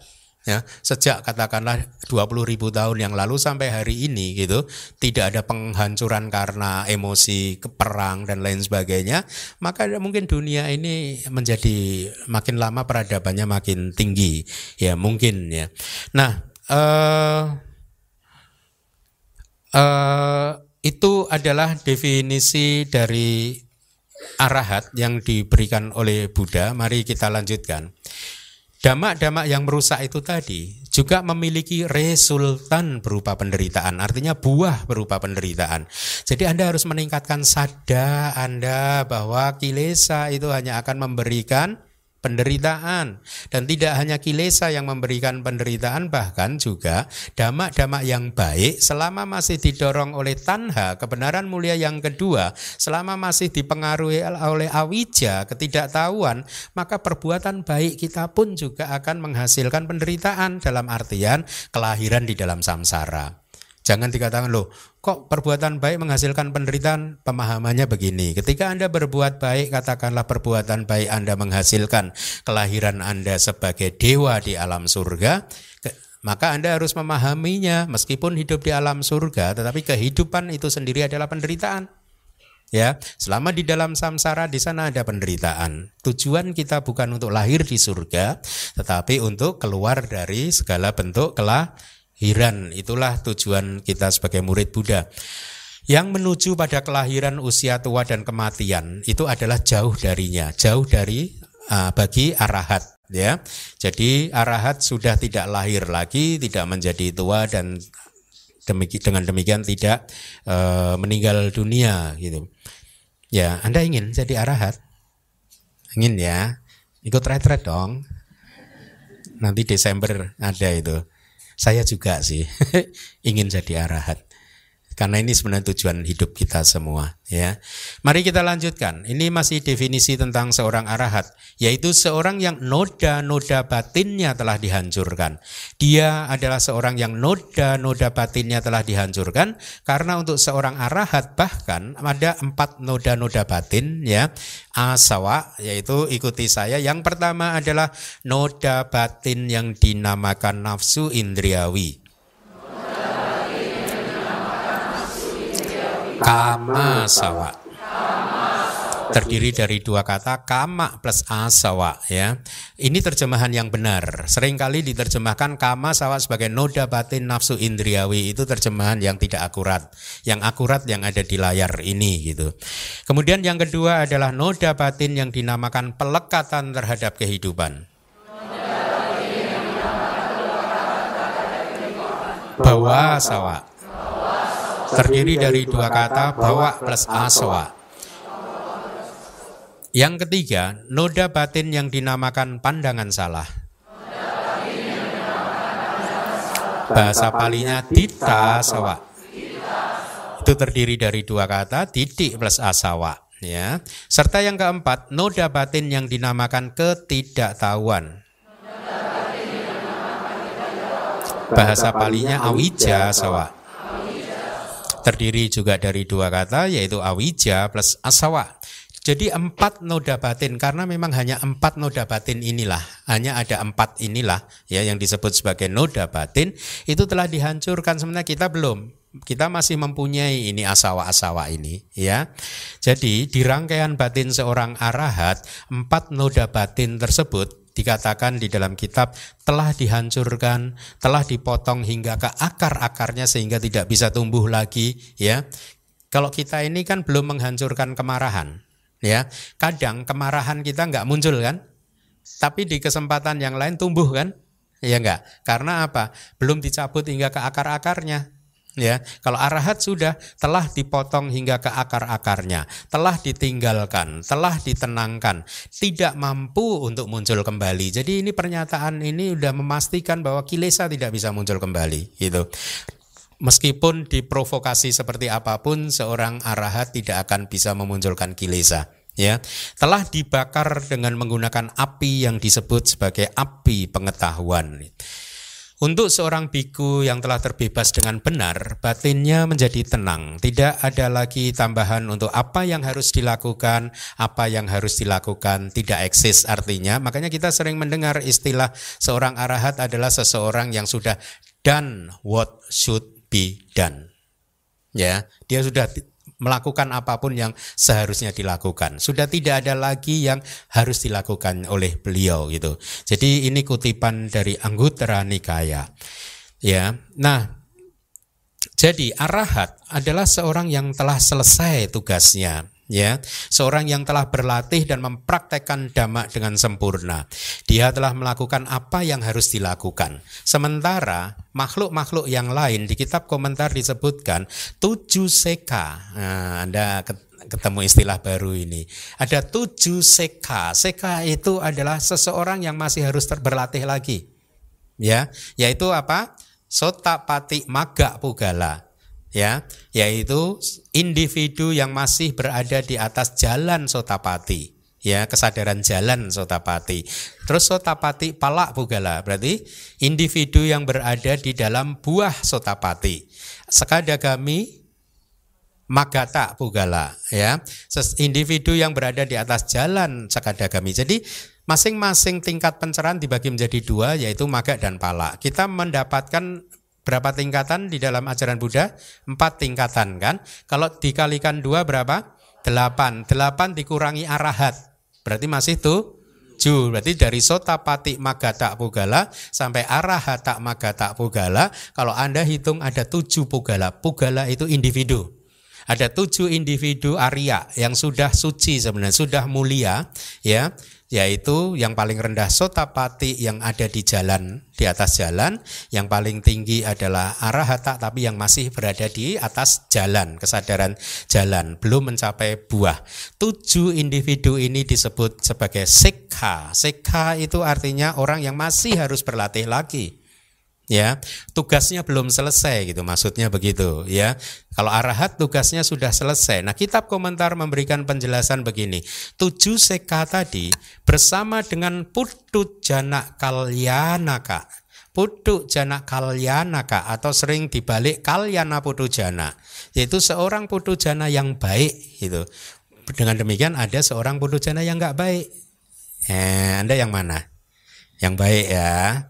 ya sejak katakanlah 20 ribu tahun yang lalu sampai hari ini gitu tidak ada penghancuran karena emosi keperang dan lain sebagainya maka mungkin dunia ini menjadi makin lama peradabannya makin tinggi. Ya mungkin ya. Nah uh, itu adalah definisi dari arahat yang diberikan oleh Buddha. Mari kita lanjutkan Damak-damak yang merusak itu tadi juga memiliki resultan berupa penderitaan, artinya buah berupa penderitaan. Jadi Anda harus meningkatkan sada Anda bahwa kilesa itu hanya akan memberikan penderitaan. Dan tidak hanya kilesa yang memberikan penderitaan bahkan juga damak-damak yang baik selama masih didorong oleh tanha kebenaran mulia yang kedua selama masih dipengaruhi oleh awija ketidaktahuan maka perbuatan baik kita pun juga akan menghasilkan penderitaan dalam artian kelahiran di dalam samsara. Jangan dikatakan loh, kok perbuatan baik menghasilkan penderitaan? Pemahamannya begini. Ketika Anda berbuat baik, katakanlah perbuatan baik Anda menghasilkan kelahiran Anda sebagai dewa di alam surga, maka Anda harus memahaminya meskipun hidup di alam surga, tetapi kehidupan itu sendiri adalah penderitaan. Ya, selama di dalam samsara di sana ada penderitaan. Tujuan kita bukan untuk lahir di surga, tetapi untuk keluar dari segala bentuk kelah kelahiran. Itulah tujuan kita sebagai murid Buddha. Yang menuju pada kelahiran, usia tua dan kematian itu adalah jauh darinya, jauh dari uh, bagi arahat ya. Jadi arahat sudah tidak lahir lagi, tidak menjadi tua dan demiki, dengan demikian tidak uh, meninggal dunia gitu. Ya, Anda ingin jadi arahat? Ingin ya? Ikut retret dong. Nanti Desember ada itu. Saya juga sih <laughs> ingin jadi arahat. Karena ini sebenarnya tujuan hidup kita semua ya. Mari kita lanjutkan. Ini masih definisi tentang seorang arahat, yaitu seorang yang noda-noda batinnya telah dihancurkan. Dia adalah seorang yang noda-noda batinnya telah dihancurkan karena untuk seorang arahat bahkan ada empat noda-noda batin ya. Asawa yaitu ikuti saya. Yang pertama adalah noda batin yang dinamakan nafsu indriawi. Kama sawa terdiri dari dua kata kama plus asawa ya. Ini terjemahan yang benar. Seringkali diterjemahkan kama sawa sebagai noda batin nafsu indriawi itu terjemahan yang tidak akurat. Yang akurat yang ada di layar ini gitu. Kemudian yang kedua adalah noda batin yang dinamakan pelekatan terhadap kehidupan. Bawa sawa terdiri dari dua kata bawa plus aswa. Yang ketiga, noda batin yang dinamakan pandangan salah. Bahasa palinya dita sawa. Itu terdiri dari dua kata titik plus asawa. Ya. Serta yang keempat, noda batin yang dinamakan ketidaktahuan. Bahasa palinya awija sawa terdiri juga dari dua kata yaitu awija plus asawa. Jadi empat noda batin karena memang hanya empat noda batin inilah, hanya ada empat inilah ya yang disebut sebagai noda batin itu telah dihancurkan sebenarnya kita belum. Kita masih mempunyai ini asawa-asawa ini ya. Jadi di rangkaian batin seorang arahat empat noda batin tersebut dikatakan di dalam kitab telah dihancurkan, telah dipotong hingga ke akar-akarnya sehingga tidak bisa tumbuh lagi ya. Kalau kita ini kan belum menghancurkan kemarahan, ya. Kadang kemarahan kita nggak muncul kan? Tapi di kesempatan yang lain tumbuh kan? Ya enggak karena apa? Belum dicabut hingga ke akar-akarnya ya kalau arahat sudah telah dipotong hingga ke akar-akarnya telah ditinggalkan telah ditenangkan tidak mampu untuk muncul kembali jadi ini pernyataan ini sudah memastikan bahwa kilesa tidak bisa muncul kembali gitu Meskipun diprovokasi seperti apa pun, seorang arahat tidak akan bisa memunculkan kilesa. Ya, telah dibakar dengan menggunakan api yang disebut sebagai api pengetahuan. Untuk seorang biku yang telah terbebas dengan benar, batinnya menjadi tenang. Tidak ada lagi tambahan untuk apa yang harus dilakukan, apa yang harus dilakukan tidak eksis artinya. Makanya kita sering mendengar istilah seorang arahat adalah seseorang yang sudah done what should be done. Ya, dia sudah melakukan apa pun yang seharusnya dilakukan. Sudah tidak ada lagi yang harus dilakukan oleh beliau gitu. Jadi ini kutipan dari Anggutara Nikaya. Ya. Nah, jadi arahat adalah seorang yang telah selesai tugasnya ya seorang yang telah berlatih dan mempraktekkan dhamma dengan sempurna. Dia telah melakukan apa yang harus dilakukan. Sementara makhluk-makhluk yang lain di kitab komentar disebutkan tujuh seka. Nah, anda ketemu istilah baru ini. Ada tujuh seka. Seka itu adalah seseorang yang masih harus berlatih lagi. Ya yaitu apa? Sota pati maga pugala ya yaitu individu yang masih berada di atas jalan sotapati. Ya kesadaran jalan sotapati. Terus sotapati palak bugala berarti individu yang berada di dalam buah sotapati. Sekadagami magata pugala ya. Individu yang berada di atas jalan sekadagami. Jadi masing-masing tingkat pencerahan dibagi menjadi dua yaitu maga dan pala kita mendapatkan Berapa tingkatan di dalam ajaran Buddha? Empat tingkatan kan? Kalau dikalikan dua berapa? Delapan. Delapan dikurangi arahat. Berarti masih tujuh. Berarti dari sota pati magata pugala sampai arahata magata pugala. Kalau Anda hitung ada tujuh pugala. Pugala itu individu. Ada tujuh individu Arya yang sudah suci sebenarnya, sudah mulia, ya yaitu yang paling rendah sotapati yang ada di jalan di atas jalan yang paling tinggi adalah arahata tapi yang masih berada di atas jalan kesadaran jalan belum mencapai buah. Tujuh individu ini disebut sebagai sekha sekha itu artinya orang yang masih harus berlatih lagi ya tugasnya belum selesai gitu maksudnya begitu ya. Kalau arahat tugasnya sudah selesai. Nah kitab komentar memberikan penjelasan begini. Tujuh seka tadi bersama dengan putu jana kalyanaka putu jana kalyanaka atau sering dibalik kalyana putu jana. Yaitu seorang putu jana yang baik gitu. Dengan demikian ada seorang putu jana yang nggak baik. Eh, anda yang mana? Yang baik ya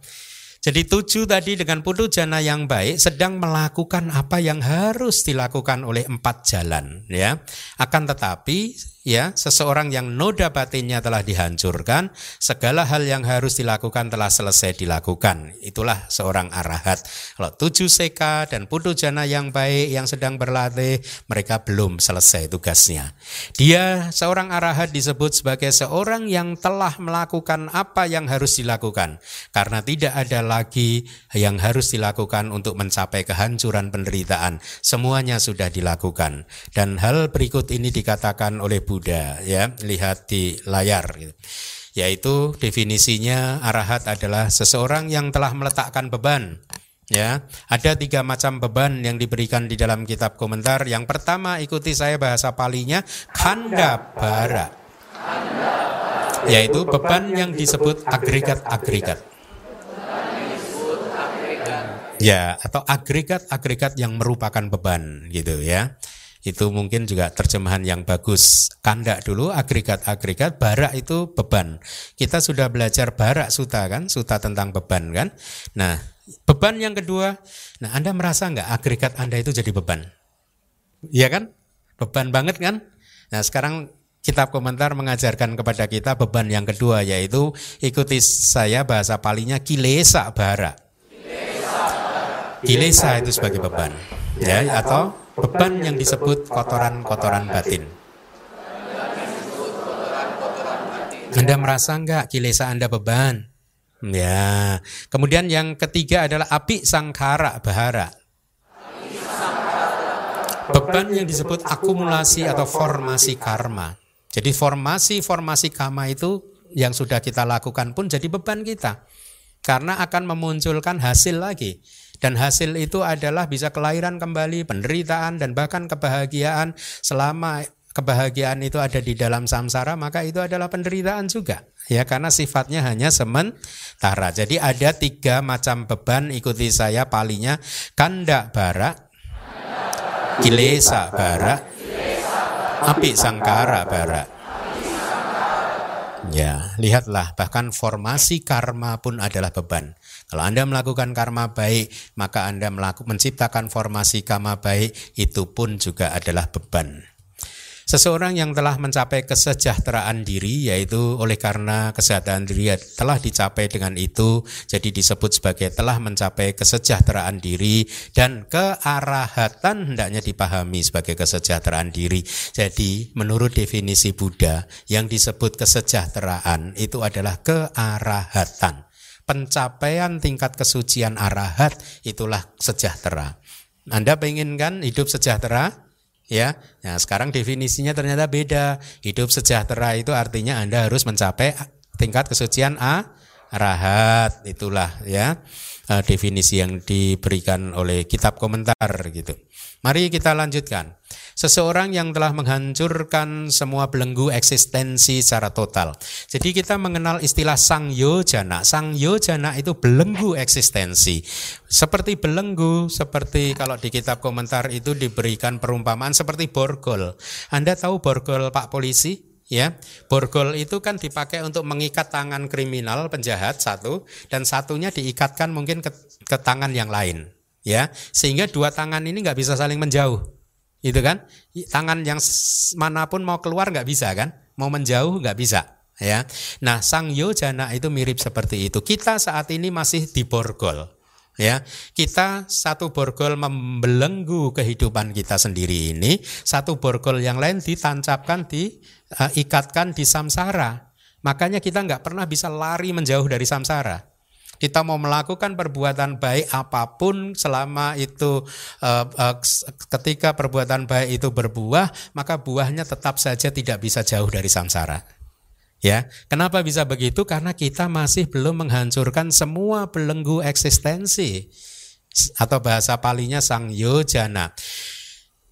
jadi tujuh tadi dengan putu jana yang baik sedang melakukan apa yang harus dilakukan oleh empat jalan ya. Akan tetapi ya seseorang yang noda batinnya telah dihancurkan segala hal yang harus dilakukan telah selesai dilakukan. Itulah seorang arahat. Kalau tujuh seka dan putu jana yang baik yang sedang berlatih mereka belum selesai tugasnya. Dia seorang arahat disebut sebagai seorang yang telah melakukan apa yang harus dilakukan. Karena tidak ada lagi yang harus dilakukan untuk mencapai kehancuran penderitaan. Semuanya sudah dilakukan. Dan hal berikut ini dikatakan oleh Buddha ya lihat di layar gitu. yaitu definisinya arahat adalah seseorang yang telah meletakkan beban ya. Ada tiga macam beban yang diberikan di dalam kitab komentar. Yang pertama ikuti saya bahasa palinya kanda bara. Yaitu beban yang disebut agregat-agregat. Ya atau agregat-agregat yang merupakan beban gitu ya Itu mungkin juga terjemahan yang bagus. Kandak dulu, agregat-agregat, barak itu beban. Kita sudah belajar barak suta kan, suta tentang beban kan. Nah, beban yang kedua, nah Anda merasa nggak agregat Anda itu jadi beban? Iya kan? Beban banget kan? Nah sekarang kitab komentar mengajarkan kepada kita beban yang kedua yaitu ikuti saya bahasa palinya kilesa bara. Kilesa itu sebagai beban ya atau beban yang disebut kotoran-kotoran batin. Anda merasa enggak kilesa Anda beban? Ya. Kemudian yang ketiga adalah api sangkara bahara. Beban yang disebut akumulasi atau formasi karma. Jadi formasi-formasi karma itu yang sudah kita lakukan pun jadi beban kita. Karena akan memunculkan hasil lagi. Dan hasil itu adalah bisa kelahiran kembali, penderitaan dan bahkan kebahagiaan. Selama kebahagiaan itu ada di dalam samsara maka itu adalah penderitaan juga. Ya karena sifatnya hanya sementara. Jadi ada tiga macam beban ikuti saya palinya. Kanda bara kilesa bara api sangkara bara ya lihatlah bahkan formasi karma pun adalah beban kalau Anda melakukan karma baik, maka Anda melakukan menciptakan formasi karma baik, itu pun juga adalah beban. Seseorang yang telah mencapai kesejahteraan diri, yaitu oleh karena kesejahteraan diri telah dicapai dengan itu, jadi disebut sebagai telah mencapai kesejahteraan diri dan kearahatan hendaknya dipahami sebagai kesejahteraan diri. Jadi menurut definisi Buddha, yang disebut kesejahteraan itu adalah kearahatan pencapaian tingkat kesucian arahat itulah sejahtera. Anda kan hidup sejahtera? Ya, nah sekarang definisinya ternyata beda. Hidup sejahtera itu artinya Anda harus mencapai tingkat kesucian a arahat. Itulah ya eh, definisi yang diberikan oleh kitab komentar gitu. Mari kita lanjutkan. Seseorang yang telah menghancurkan semua belenggu eksistensi secara total. Jadi kita mengenal istilah sang yojana. Sang yojana itu belenggu eksistensi. Seperti belenggu, seperti kalau di kitab komentar itu diberikan perumpamaan seperti borgol. Anda tahu borgol Pak Polisi? ya borgol itu kan dipakai untuk mengikat tangan kriminal penjahat satu dan satunya diikatkan mungkin ke, ke tangan yang lain ya sehingga dua tangan ini nggak bisa saling menjauh itu kan? Tangan yang mana pun mau keluar nggak bisa kan? Mau menjauh nggak bisa ya. Nah sang yojana itu mirip seperti itu. Kita saat ini masih di borgol ya. Kita satu borgol membelenggu kehidupan kita sendiri ini satu borgol yang lain ditancapkan diikatkan di samsara. Makanya kita nggak pernah bisa lari menjauh dari samsara kita mau melakukan perbuatan baik apa pun selama itu uh, uh, ketika perbuatan baik itu berbuah, maka buahnya tetap saja tidak bisa jauh dari samsara. Ya, kenapa bisa begitu? Karena kita masih belum menghancurkan semua belenggu eksistensi atau bahasa palinya sang yojana.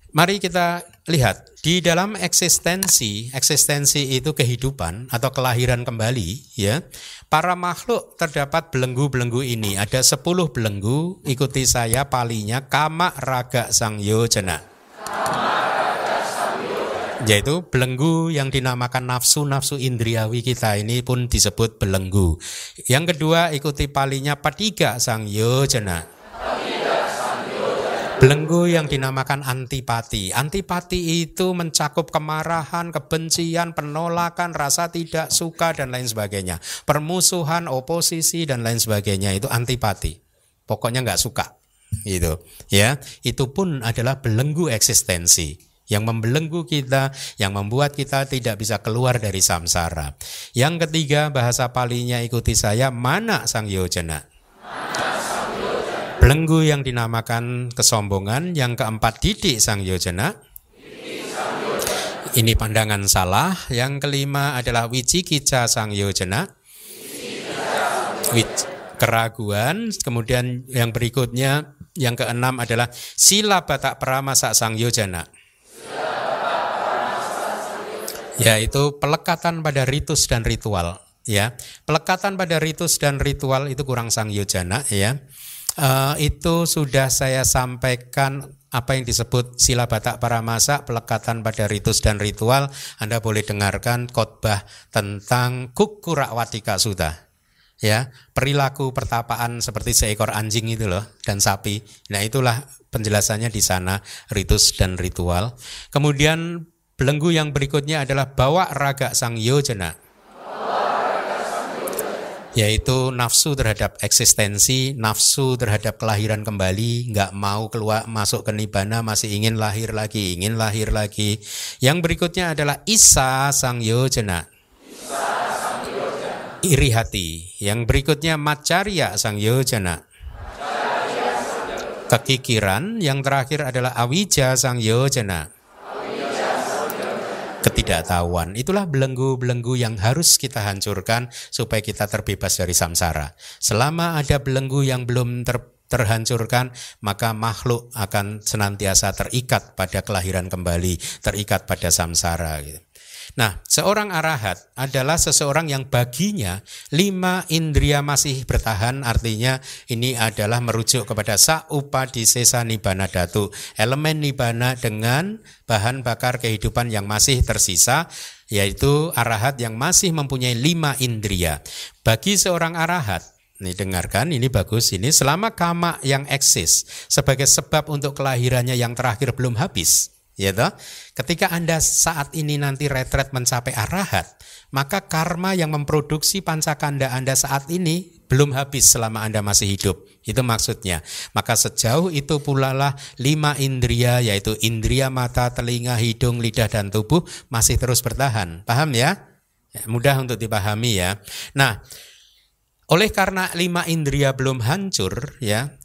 Mari kita lihat di dalam eksistensi, eksistensi itu kehidupan atau kelahiran kembali, ya. Para makhluk terdapat belenggu-belenggu ini. Ada sepuluh belenggu, ikuti saya palinya kama raga sang yojana. Yaitu belenggu yang dinamakan nafsu-nafsu indriawi kita ini pun disebut belenggu. Yang kedua ikuti palinya patiga sang yojana. Belenggu yang dinamakan antipati. Antipati itu mencakup kemarahan, kebencian, penolakan, rasa tidak suka dan lain sebagainya. Permusuhan, oposisi dan lain sebagainya itu antipati. Pokoknya nggak suka. Gitu. Ya, itu pun adalah belenggu eksistensi yang membelenggu kita, yang membuat kita tidak bisa keluar dari samsara. Yang ketiga bahasa palinya ikuti saya mana sang yojana. Belenggu yang dinamakan kesombongan, yang keempat didik sang yojana. Ini pandangan salah. Yang kelima adalah wicikica sang yojana. Keraguan. Kemudian yang berikutnya yang keenam adalah sila batak peramasa sang yojana. Yaitu pelekatan pada ritus dan ritual. Ya, pelekatan pada ritus dan ritual itu kurang sang yojana ya. Uh, itu sudah saya sampaikan apa yang disebut sila batak para masa, pelekatan pada ritus dan ritual, Anda boleh dengarkan khotbah tentang Kukurakwatika Sutta. Ya, perilaku pertapaan seperti seekor anjing itu loh dan sapi. Nah, itulah penjelasannya di sana ritus dan ritual. Kemudian belenggu yang berikutnya adalah bawa raga sang yojana yaitu nafsu terhadap eksistensi, nafsu terhadap kelahiran kembali, nggak mau keluar masuk ke nibana, masih ingin lahir lagi, ingin lahir lagi. Yang berikutnya adalah isa sang yojana. Iri hati. Yang berikutnya macarya sang yojana. Kekikiran. Yang terakhir adalah awija sang yojana ketidaktahuan. Itulah belenggu-belenggu yang harus kita hancurkan supaya kita terbebas dari samsara. Selama ada belenggu yang belum ter terhancurkan, maka makhluk akan senantiasa terikat pada kelahiran kembali, terikat pada samsara. Gitu. Nah, seorang arahat adalah seseorang yang baginya lima indria masih bertahan, artinya ini adalah merujuk kepada di sesa nibana datu, elemen nibana dengan bahan bakar kehidupan yang masih tersisa, yaitu arahat yang masih mempunyai lima indria. Bagi seorang arahat, ini dengarkan, ini bagus. Ini selama kama yang eksis sebagai sebab untuk kelahirannya yang terakhir belum habis, ya toh? Ketika Anda saat ini nanti retret mencapai arahat, maka karma yang memproduksi pancakanda Anda saat ini belum habis selama Anda masih hidup. Itu maksudnya. Maka sejauh itu pula lah lima indria yaitu indria mata, telinga, hidung, lidah dan tubuh masih terus bertahan. Paham ya? ya mudah untuk dipahami ya. Nah, oleh karena lima indria belum hancur ya,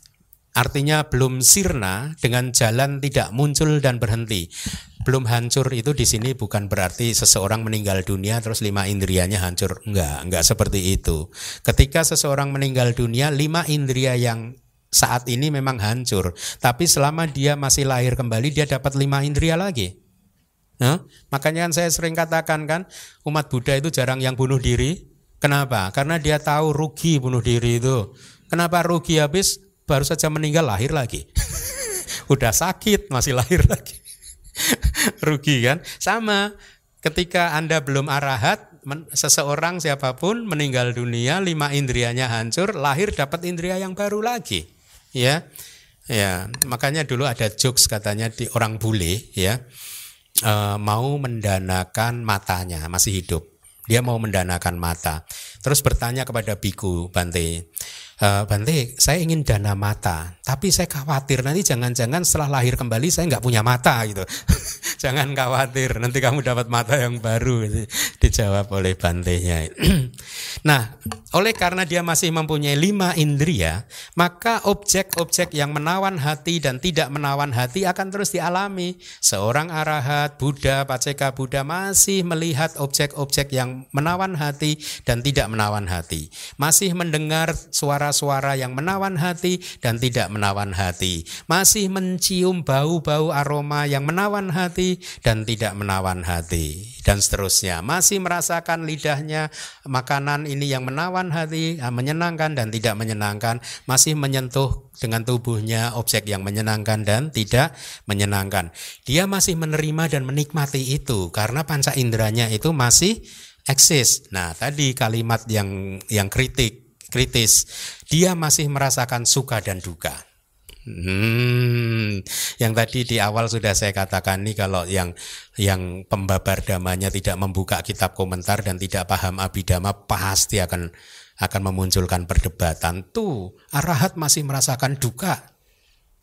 Artinya belum sirna dengan jalan tidak muncul dan berhenti. Belum hancur itu di sini bukan berarti seseorang meninggal dunia terus lima indrianya hancur. Enggak, enggak seperti itu. Ketika seseorang meninggal dunia, lima indria yang saat ini memang hancur. Tapi selama dia masih lahir kembali, dia dapat lima indria lagi. Nah, makanya kan saya sering katakan kan, umat Buddha itu jarang yang bunuh diri. Kenapa? Karena dia tahu rugi bunuh diri itu. Kenapa rugi habis? Baru saja meninggal lahir lagi. <laughs> Udah sakit masih lahir lagi. <laughs> Rugi kan? Sama ketika Anda belum arahat, seseorang siapa pun meninggal dunia, lima indrianya hancur, lahir dapat indria yang baru lagi. Ya. Ya, makanya dulu ada jokes katanya di orang bule ya. E, mau mendanakan matanya, masih hidup. Dia mau mendanakan mata. Terus bertanya kepada biku Bante, Uh, Bante, saya ingin dana mata, tapi saya khawatir nanti jangan-jangan setelah lahir kembali saya nggak punya mata gitu. <laughs> Jangan khawatir, nanti kamu dapat mata yang baru. Dijawab oleh Bantenya. <clears throat> nah, oleh karena dia masih mempunyai lima indria, maka objek-objek yang menawan hati dan tidak menawan hati akan terus dialami. Seorang arahat, Buddha, Paceka Buddha masih melihat objek-objek yang menawan hati dan tidak menawan hati. Masih mendengar suara suara-suara yang menawan hati dan tidak menawan hati, masih mencium bau-bau aroma yang menawan hati dan tidak menawan hati, dan seterusnya. Masih merasakan lidahnya makanan ini yang menawan hati, ah, menyenangkan dan tidak menyenangkan, masih menyentuh dengan tubuhnya objek yang menyenangkan dan tidak menyenangkan. Dia masih menerima dan menikmati itu karena panca inderanya itu masih eksis. Nah, tadi kalimat yang yang kritik kritis, dia masih merasakan suka dan duka. Hmm, yang tadi di awal sudah saya katakan nih kalau yang yang pembabar damanya tidak membuka kitab komentar dan tidak paham abidama pasti akan akan memunculkan perdebatan. Tuh, arahat masih merasakan duka.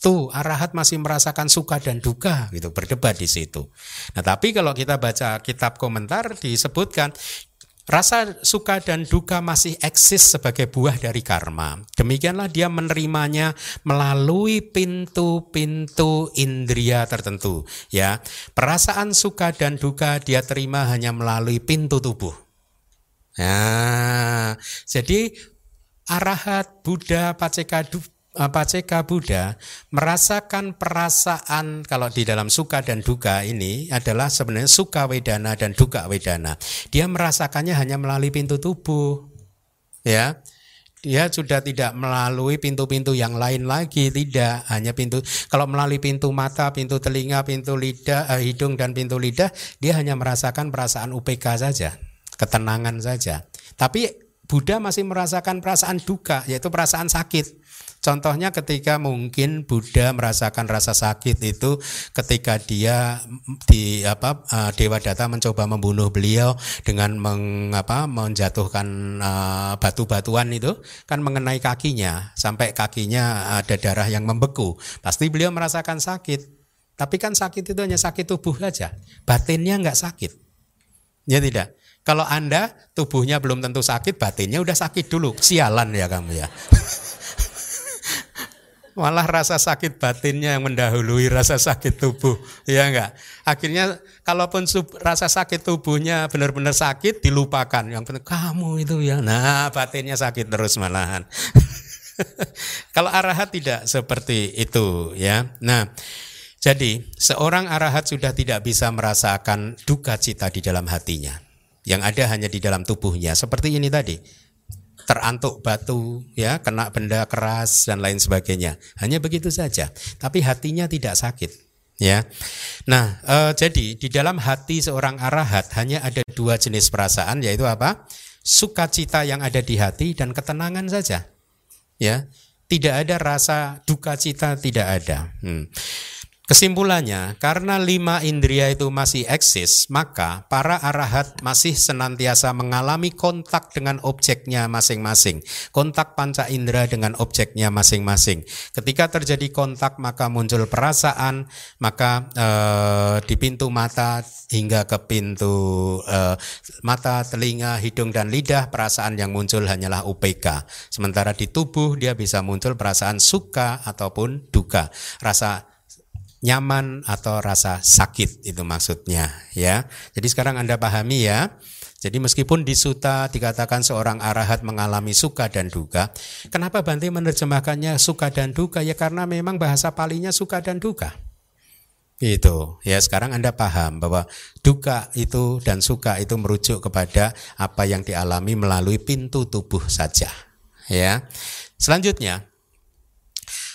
Tuh, arahat masih merasakan suka dan duka gitu, berdebat di situ. Nah, tapi kalau kita baca kitab komentar disebutkan Rasa suka dan duka masih eksis sebagai buah dari karma. Demikianlah dia menerimanya melalui pintu-pintu indria tertentu. Ya, perasaan suka dan duka dia terima hanya melalui pintu tubuh. Nah, jadi arahat Buddha Paceka Paceka Buddha merasakan perasaan kalau di dalam suka dan duka ini adalah sebenarnya suka wedana dan duka wedana. Dia merasakannya hanya melalui pintu tubuh. Ya. dia sudah tidak melalui pintu-pintu yang lain lagi, tidak hanya pintu. Kalau melalui pintu mata, pintu telinga, pintu lidah, eh, hidung dan pintu lidah, dia hanya merasakan perasaan UPK saja, ketenangan saja. Tapi Buddha masih merasakan perasaan duka, yaitu perasaan sakit. Contohnya ketika mungkin Buddha merasakan rasa sakit itu ketika dia di apa uh, Dewa Data mencoba membunuh beliau dengan mengapa menjatuhkan uh, batu-batuan itu kan mengenai kakinya sampai kakinya ada darah yang membeku. Pasti beliau merasakan sakit. Tapi kan sakit itu hanya sakit tubuh saja. Batinnya nggak sakit. Ya tidak. Kalau Anda tubuhnya belum tentu sakit, batinnya udah sakit dulu. Sialan ya kamu ya. <laughs> malah rasa sakit batinnya yang mendahului rasa sakit tubuh. Ya enggak akhirnya kalaupun sub, rasa sakit tubuhnya benar-benar sakit dilupakan. Yang penting kamu itu ya. Nah batinnya sakit terus malahan. <laughs> Kalau arahat tidak seperti itu ya. Nah jadi seorang arahat sudah tidak bisa merasakan duka cita di dalam hatinya. Yang ada hanya di dalam tubuhnya. Seperti ini tadi terantuk batu, ya, kena benda keras dan lain sebagainya. Hanya begitu saja. Tapi hatinya tidak sakit, ya. Nah, e, jadi di dalam hati seorang arahat hanya ada dua jenis perasaan, yaitu apa? Sukacita yang ada di hati dan ketenangan saja, ya. Tidak ada rasa duka cita, tidak ada. Hmm. Kesimpulannya, karena lima indria itu masih eksis, maka para arahat masih senantiasa mengalami kontak dengan objeknya masing-masing. Kontak panca indera dengan objeknya masing-masing. Ketika terjadi kontak, maka muncul perasaan, maka eh, di pintu mata hingga ke pintu eh, mata, telinga, hidung, dan lidah, perasaan yang muncul hanyalah UPK. Sementara di tubuh, dia bisa muncul perasaan suka ataupun duka. Rasa nyaman atau rasa sakit itu maksudnya ya. Jadi sekarang Anda pahami ya. Jadi meskipun di suta dikatakan seorang arahat mengalami suka dan duka, kenapa Bante menerjemahkannya suka dan duka? Ya karena memang bahasa palinya suka dan duka. Itu ya sekarang Anda paham bahwa duka itu dan suka itu merujuk kepada apa yang dialami melalui pintu tubuh saja. Ya. Selanjutnya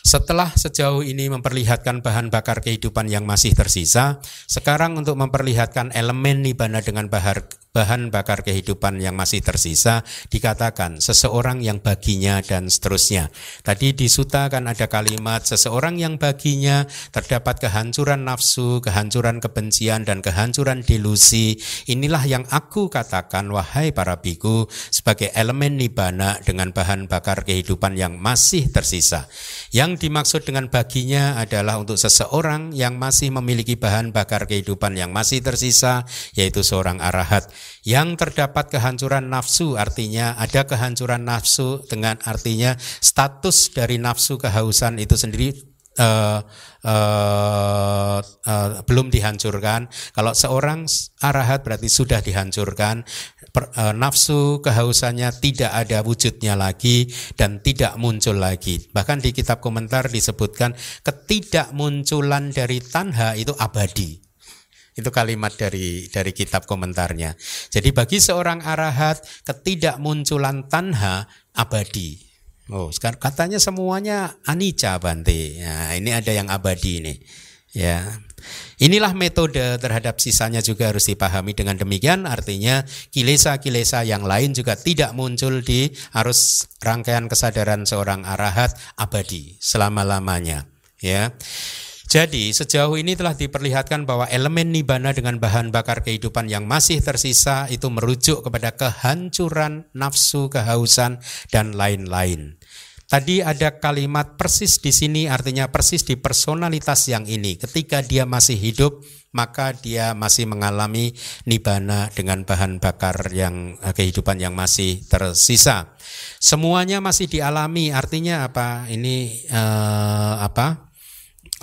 setelah sejauh ini memperlihatkan bahan bakar kehidupan yang masih tersisa, sekarang untuk memperlihatkan elemen nibana dengan bahar, bahan bakar kehidupan yang masih tersisa dikatakan seseorang yang baginya dan seterusnya. Tadi di suta kan ada kalimat seseorang yang baginya terdapat kehancuran nafsu, kehancuran kebencian dan kehancuran delusi. Inilah yang aku katakan wahai para biku sebagai elemen nibana dengan bahan bakar kehidupan yang masih tersisa. Yang dimaksud dengan baginya adalah untuk seseorang yang masih memiliki bahan bakar kehidupan yang masih tersisa yaitu seorang arahat yang terdapat kehancuran nafsu artinya ada kehancuran nafsu dengan artinya status dari nafsu kehausan itu sendiri uh, uh, uh, belum dihancurkan. Kalau seorang arahat berarti sudah dihancurkan. Per, uh, nafsu kehausannya tidak ada wujudnya lagi dan tidak muncul lagi. Bahkan di kitab komentar disebutkan ketidakmunculan dari tanha itu abadi. Itu kalimat dari dari kitab komentarnya. Jadi bagi seorang arahat ketidakmunculan tanha abadi. Oh, sekarang katanya semuanya anicca Bante. Ya, ini ada yang abadi ini. Ya. Inilah metode terhadap sisanya juga harus dipahami dengan demikian artinya kilesa-kilesa yang lain juga tidak muncul di arus rangkaian kesadaran seorang arahat abadi selama-lamanya ya. Jadi sejauh ini telah diperlihatkan bahwa elemen nibana dengan bahan bakar kehidupan yang masih tersisa itu merujuk kepada kehancuran nafsu, kehausan, dan lain-lain. Tadi ada kalimat persis di sini artinya persis di personalitas yang ini. Ketika dia masih hidup, maka dia masih mengalami nibana dengan bahan bakar yang eh, kehidupan yang masih tersisa. Semuanya masih dialami, artinya apa? Ini uh, apa?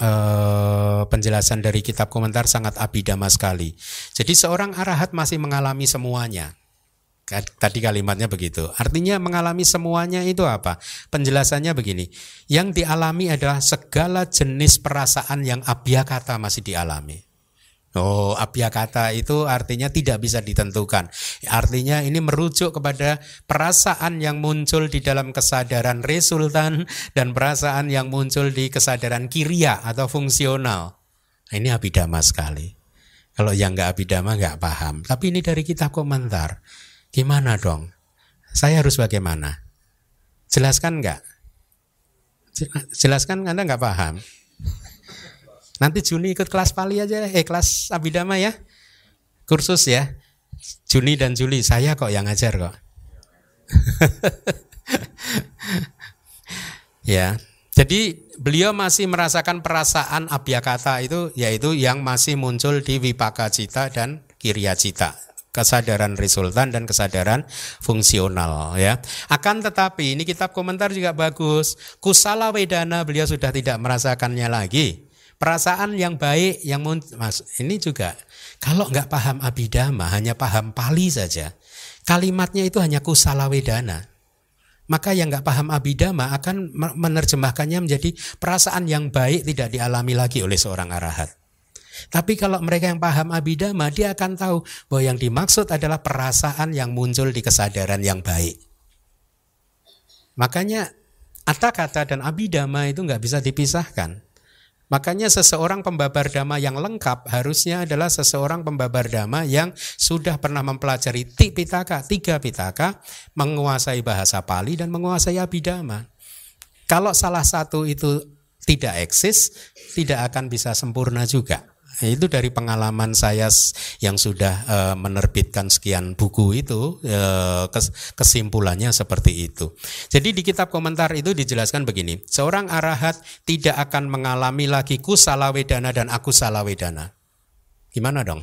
Uh, penjelasan dari kitab komentar sangat abidama sekali. Jadi seorang arahat masih mengalami semuanya. Tadi kalimatnya begitu. Artinya mengalami semuanya itu apa? Penjelasannya begini. Yang dialami adalah segala jenis perasaan yang kata masih dialami. Oh, kata itu artinya tidak bisa ditentukan. Artinya ini merujuk kepada perasaan yang muncul di dalam kesadaran resultan dan perasaan yang muncul di kesadaran kiria atau fungsional. Ini abidama sekali. Kalau yang nggak abidama nggak paham. Tapi ini dari kitab komentar. Gimana dong? Saya harus bagaimana? Jelaskan nggak? Jelaskan Anda nggak paham? Nanti Juni ikut kelas Pali aja, eh kelas Abidama ya. Kursus ya. Juni dan Juli saya kok yang ngajar kok. <laughs> ya. Jadi beliau masih merasakan perasaan abiyakata itu yaitu yang masih muncul di wipaka cita dan kirya cita kesadaran resultan dan kesadaran fungsional ya. Akan tetapi ini kitab komentar juga bagus. Kusala wedana beliau sudah tidak merasakannya lagi perasaan yang baik yang mas ini juga kalau nggak paham abidama hanya paham pali saja kalimatnya itu hanya kusala wedana maka yang nggak paham abidama akan menerjemahkannya menjadi perasaan yang baik tidak dialami lagi oleh seorang arahat. Tapi kalau mereka yang paham abidama dia akan tahu bahwa yang dimaksud adalah perasaan yang muncul di kesadaran yang baik. Makanya Ata kata dan abidama itu nggak bisa dipisahkan. Makanya seseorang pembabar dhamma yang lengkap harusnya adalah seseorang pembabar dhamma yang sudah pernah mempelajari pitaka, tiga pitaka, menguasai bahasa Pali dan menguasai abidama. Kalau salah satu itu tidak eksis, tidak akan bisa sempurna juga. Itu dari pengalaman saya yang sudah uh, menerbitkan sekian buku itu uh, kesimpulannya seperti itu. Jadi di kitab komentar itu dijelaskan begini, seorang arahat tidak akan mengalami lagi kusala wedana dan aku salah wedana. Gimana dong?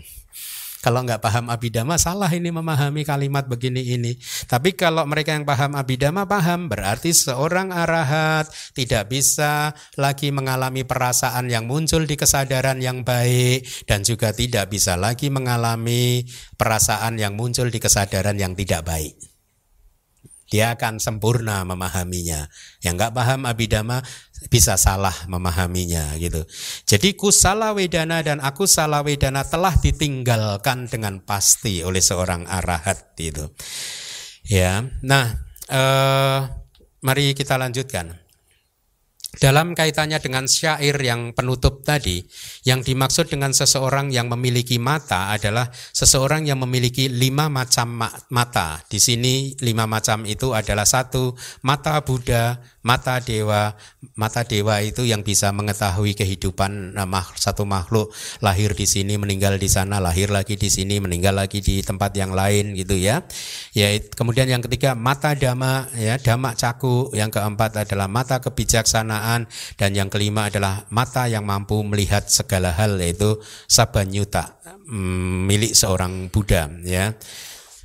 Kalau nggak paham abidama salah ini memahami kalimat begini ini. Tapi kalau mereka yang paham abidama paham berarti seorang arahat tidak bisa lagi mengalami perasaan yang muncul di kesadaran yang baik dan juga tidak bisa lagi mengalami perasaan yang muncul di kesadaran yang tidak baik dia akan sempurna memahaminya. Yang nggak paham abidama bisa salah memahaminya gitu. Jadi kusala wedana dan aku salah wedana telah ditinggalkan dengan pasti oleh seorang arahat itu. Ya, nah eh, mari kita lanjutkan. Dalam kaitannya dengan syair yang penutup tadi, yang dimaksud dengan seseorang yang memiliki mata adalah seseorang yang memiliki lima macam mata. Di sini lima macam itu adalah satu mata Buddha, mata dewa mata dewa itu yang bisa mengetahui kehidupan nah, satu makhluk lahir di sini meninggal di sana lahir lagi di sini meninggal lagi di tempat yang lain gitu ya. Ya kemudian yang ketiga mata dama ya dama caku. Yang keempat adalah mata kebijaksanaan. Dan yang kelima adalah mata yang mampu melihat segala hal yaitu sabanyuta mm, milik seorang Buddha ya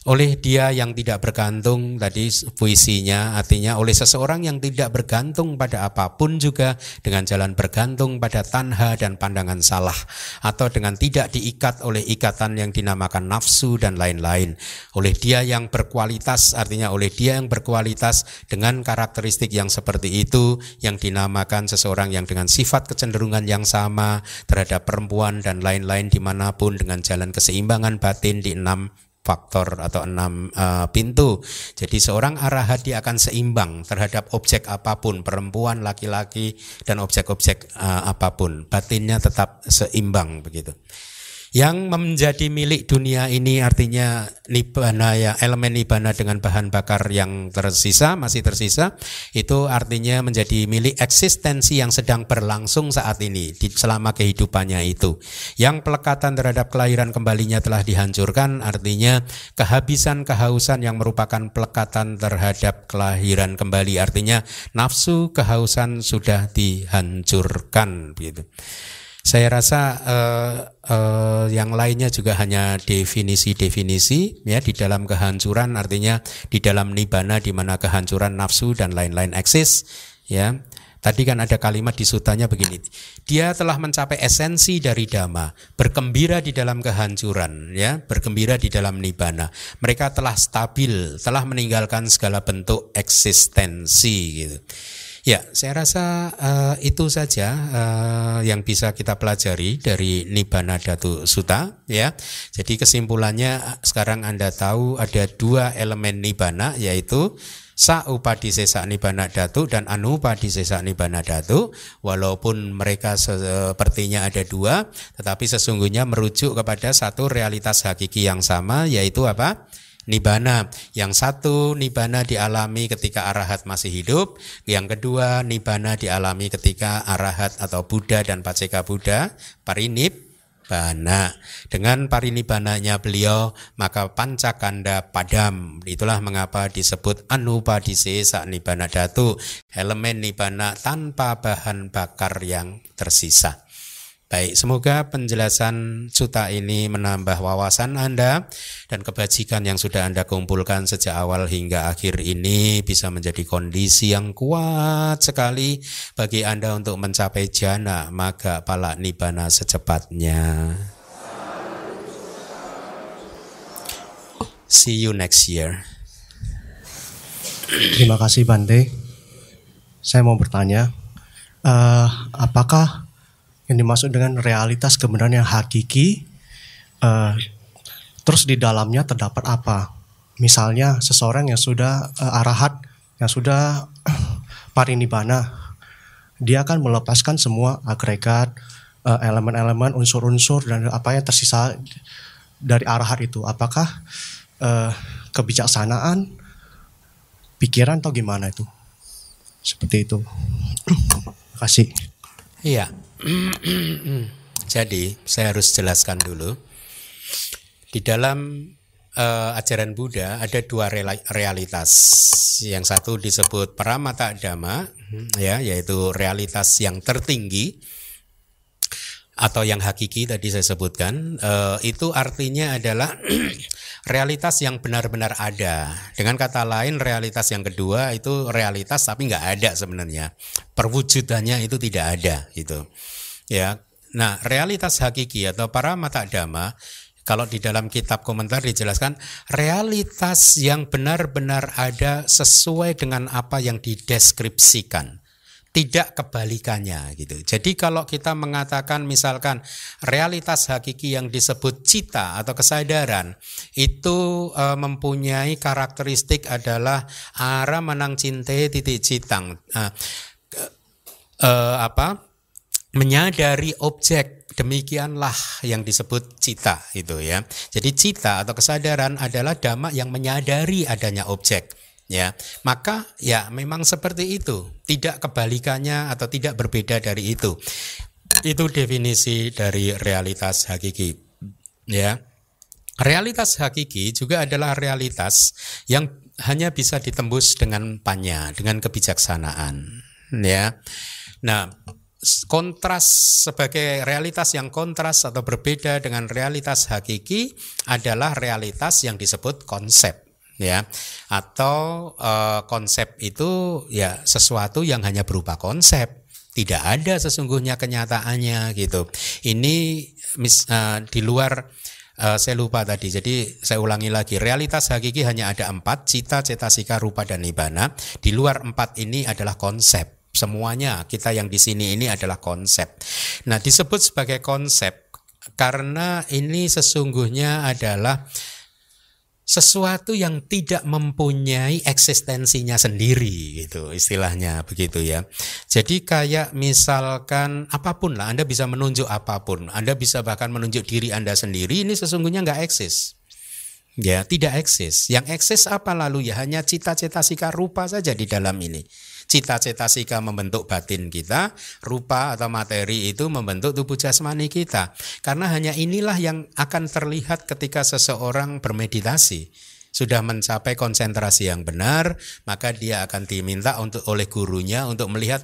oleh dia yang tidak bergantung tadi puisinya artinya oleh seseorang yang tidak bergantung pada apa pun juga dengan jalan bergantung pada tanha dan pandangan salah atau dengan tidak diikat oleh ikatan yang dinamakan nafsu dan lain-lain. Oleh dia yang berkualitas artinya oleh dia yang berkualitas dengan karakteristik yang seperti itu yang dinamakan seseorang yang dengan sifat kecenderungan yang sama terhadap perempuan dan lain-lain di mana pun dengan jalan keseimbangan batin di enam faktor atau enam uh, pintu. Jadi seorang arahat dia akan seimbang terhadap objek apa pun, perempuan, laki-laki dan objek-objek uh, apa pun. Batinnya tetap seimbang begitu. Yang menjadi milik dunia ini artinya nibana ya elemen nibana dengan bahan bakar yang tersisa masih tersisa itu artinya menjadi milik eksistensi yang sedang berlangsung saat ini di, selama kehidupannya itu. Yang pelekatan terhadap kelahiran kembalinya telah dihancurkan artinya kehabisan kehausan yang merupakan pelekatan terhadap kelahiran kembali artinya nafsu kehausan sudah dihancurkan begitu. Saya rasa uh, uh, yang lainnya juga hanya definisi-definisi ya di dalam kehancuran artinya di dalam nibana di mana kehancuran nafsu dan lain-lain eksis ya. Tadi kan ada kalimat di sutanya begini. Dia telah mencapai esensi dari dhamma, bergembira di dalam kehancuran, ya, bergembira di dalam nibana. Mereka telah stabil, telah meninggalkan segala bentuk eksistensi gitu. Ya, saya rasa uh, itu saja uh, yang bisa kita pelajari dari Nibbana Datu Suta ya. Jadi kesimpulannya sekarang Anda tahu ada dua elemen Nibbana yaitu sa upadisesa nibana datu dan anupadisesa nibana datu walaupun mereka sepertinya ada dua tetapi sesungguhnya merujuk kepada satu realitas hakiki yang sama yaitu apa Nibana. Yang satu nibana dialami ketika arahat masih hidup, yang kedua nibana dialami ketika arahat atau Buddha dan Paceka Buddha parinip bana. Dengan parinibananya beliau maka pancakanda padam. Itulah mengapa disebut anupadise sak nibana datu, elemen nibana tanpa bahan bakar yang tersisa. Baik, semoga penjelasan suta ini menambah wawasan Anda dan kebajikan yang sudah Anda kumpulkan sejak awal hingga akhir ini bisa menjadi kondisi yang kuat sekali bagi Anda untuk mencapai jana maga pala nibana secepatnya. See you next year. Terima kasih Bante. Saya mau bertanya, uh, apakah yang dimaksud dengan realitas kebenaran yang hakiki uh, terus di dalamnya terdapat apa? Misalnya seseorang yang sudah uh, arahat yang sudah <clears throat> parinibbana dia akan melepaskan semua agregat uh, elemen-elemen unsur-unsur dan apa yang tersisa dari arahat itu. Apakah uh, kebijaksanaan pikiran atau gimana itu? Seperti itu. <clears throat> Kasih. Iya <clears throat> Jadi saya harus jelaskan dulu. Di dalam uh, ajaran Buddha ada dua realitas. Yang satu disebut paramata dhamma, ya, yaitu realitas yang tertinggi atau yang hakiki tadi saya sebutkan. Uh, itu artinya adalah <clears throat> realitas yang benar-benar ada. Dengan kata lain, realitas yang kedua itu realitas tapi nggak ada sebenarnya. Perwujudannya itu tidak ada, gitu. Ya, nah realitas hakiki atau para mata dhamma kalau di dalam kitab komentar dijelaskan realitas yang benar-benar ada sesuai dengan apa yang dideskripsikan tidak kebalikannya gitu. Jadi kalau kita mengatakan misalkan realitas hakiki yang disebut cita atau kesadaran itu e, mempunyai karakteristik adalah arah menang cinte titik citang. E, e, apa? menyadari objek demikianlah yang disebut cita itu ya. Jadi cita atau kesadaran adalah dhamma yang menyadari adanya objek ya. Maka ya memang seperti itu, tidak kebalikannya atau tidak berbeda dari itu. Itu definisi dari realitas hakiki. Ya. Realitas hakiki juga adalah realitas yang hanya bisa ditembus dengan panya, dengan kebijaksanaan, ya. Nah, kontras sebagai realitas yang kontras atau berbeda dengan realitas hakiki adalah realitas yang disebut konsep ya. Atau e, konsep itu ya sesuatu yang hanya berupa konsep. Tidak ada sesungguhnya kenyataannya gitu. Ini mis, e, di luar e, saya lupa tadi. Jadi saya ulangi lagi. Realitas hakiki hanya ada empat cita cetasika rupa dan nibana di luar empat ini adalah konsep. Semuanya kita yang di sini ini adalah konsep. Nah, disebut sebagai konsep karena ini sesungguhnya adalah sesuatu yang tidak mempunyai eksistensinya sendiri gitu istilahnya begitu ya. Jadi kayak misalkan apa pun lah Anda bisa menunjuk apa pun, Anda bisa bahkan menunjuk diri Anda sendiri ini sesungguhnya nggak eksis. Ya, tidak eksis. Yang eksis apa lalu ya hanya cita-cita sika rupa saja di dalam ini. Cita-cita sika membentuk batin kita, rupa atau materi itu membentuk tubuh jasmani kita. Karena hanya inilah yang akan terlihat ketika seseorang bermeditasi sudah mencapai konsentrasi yang benar, maka dia akan diminta untuk oleh gurunya untuk melihat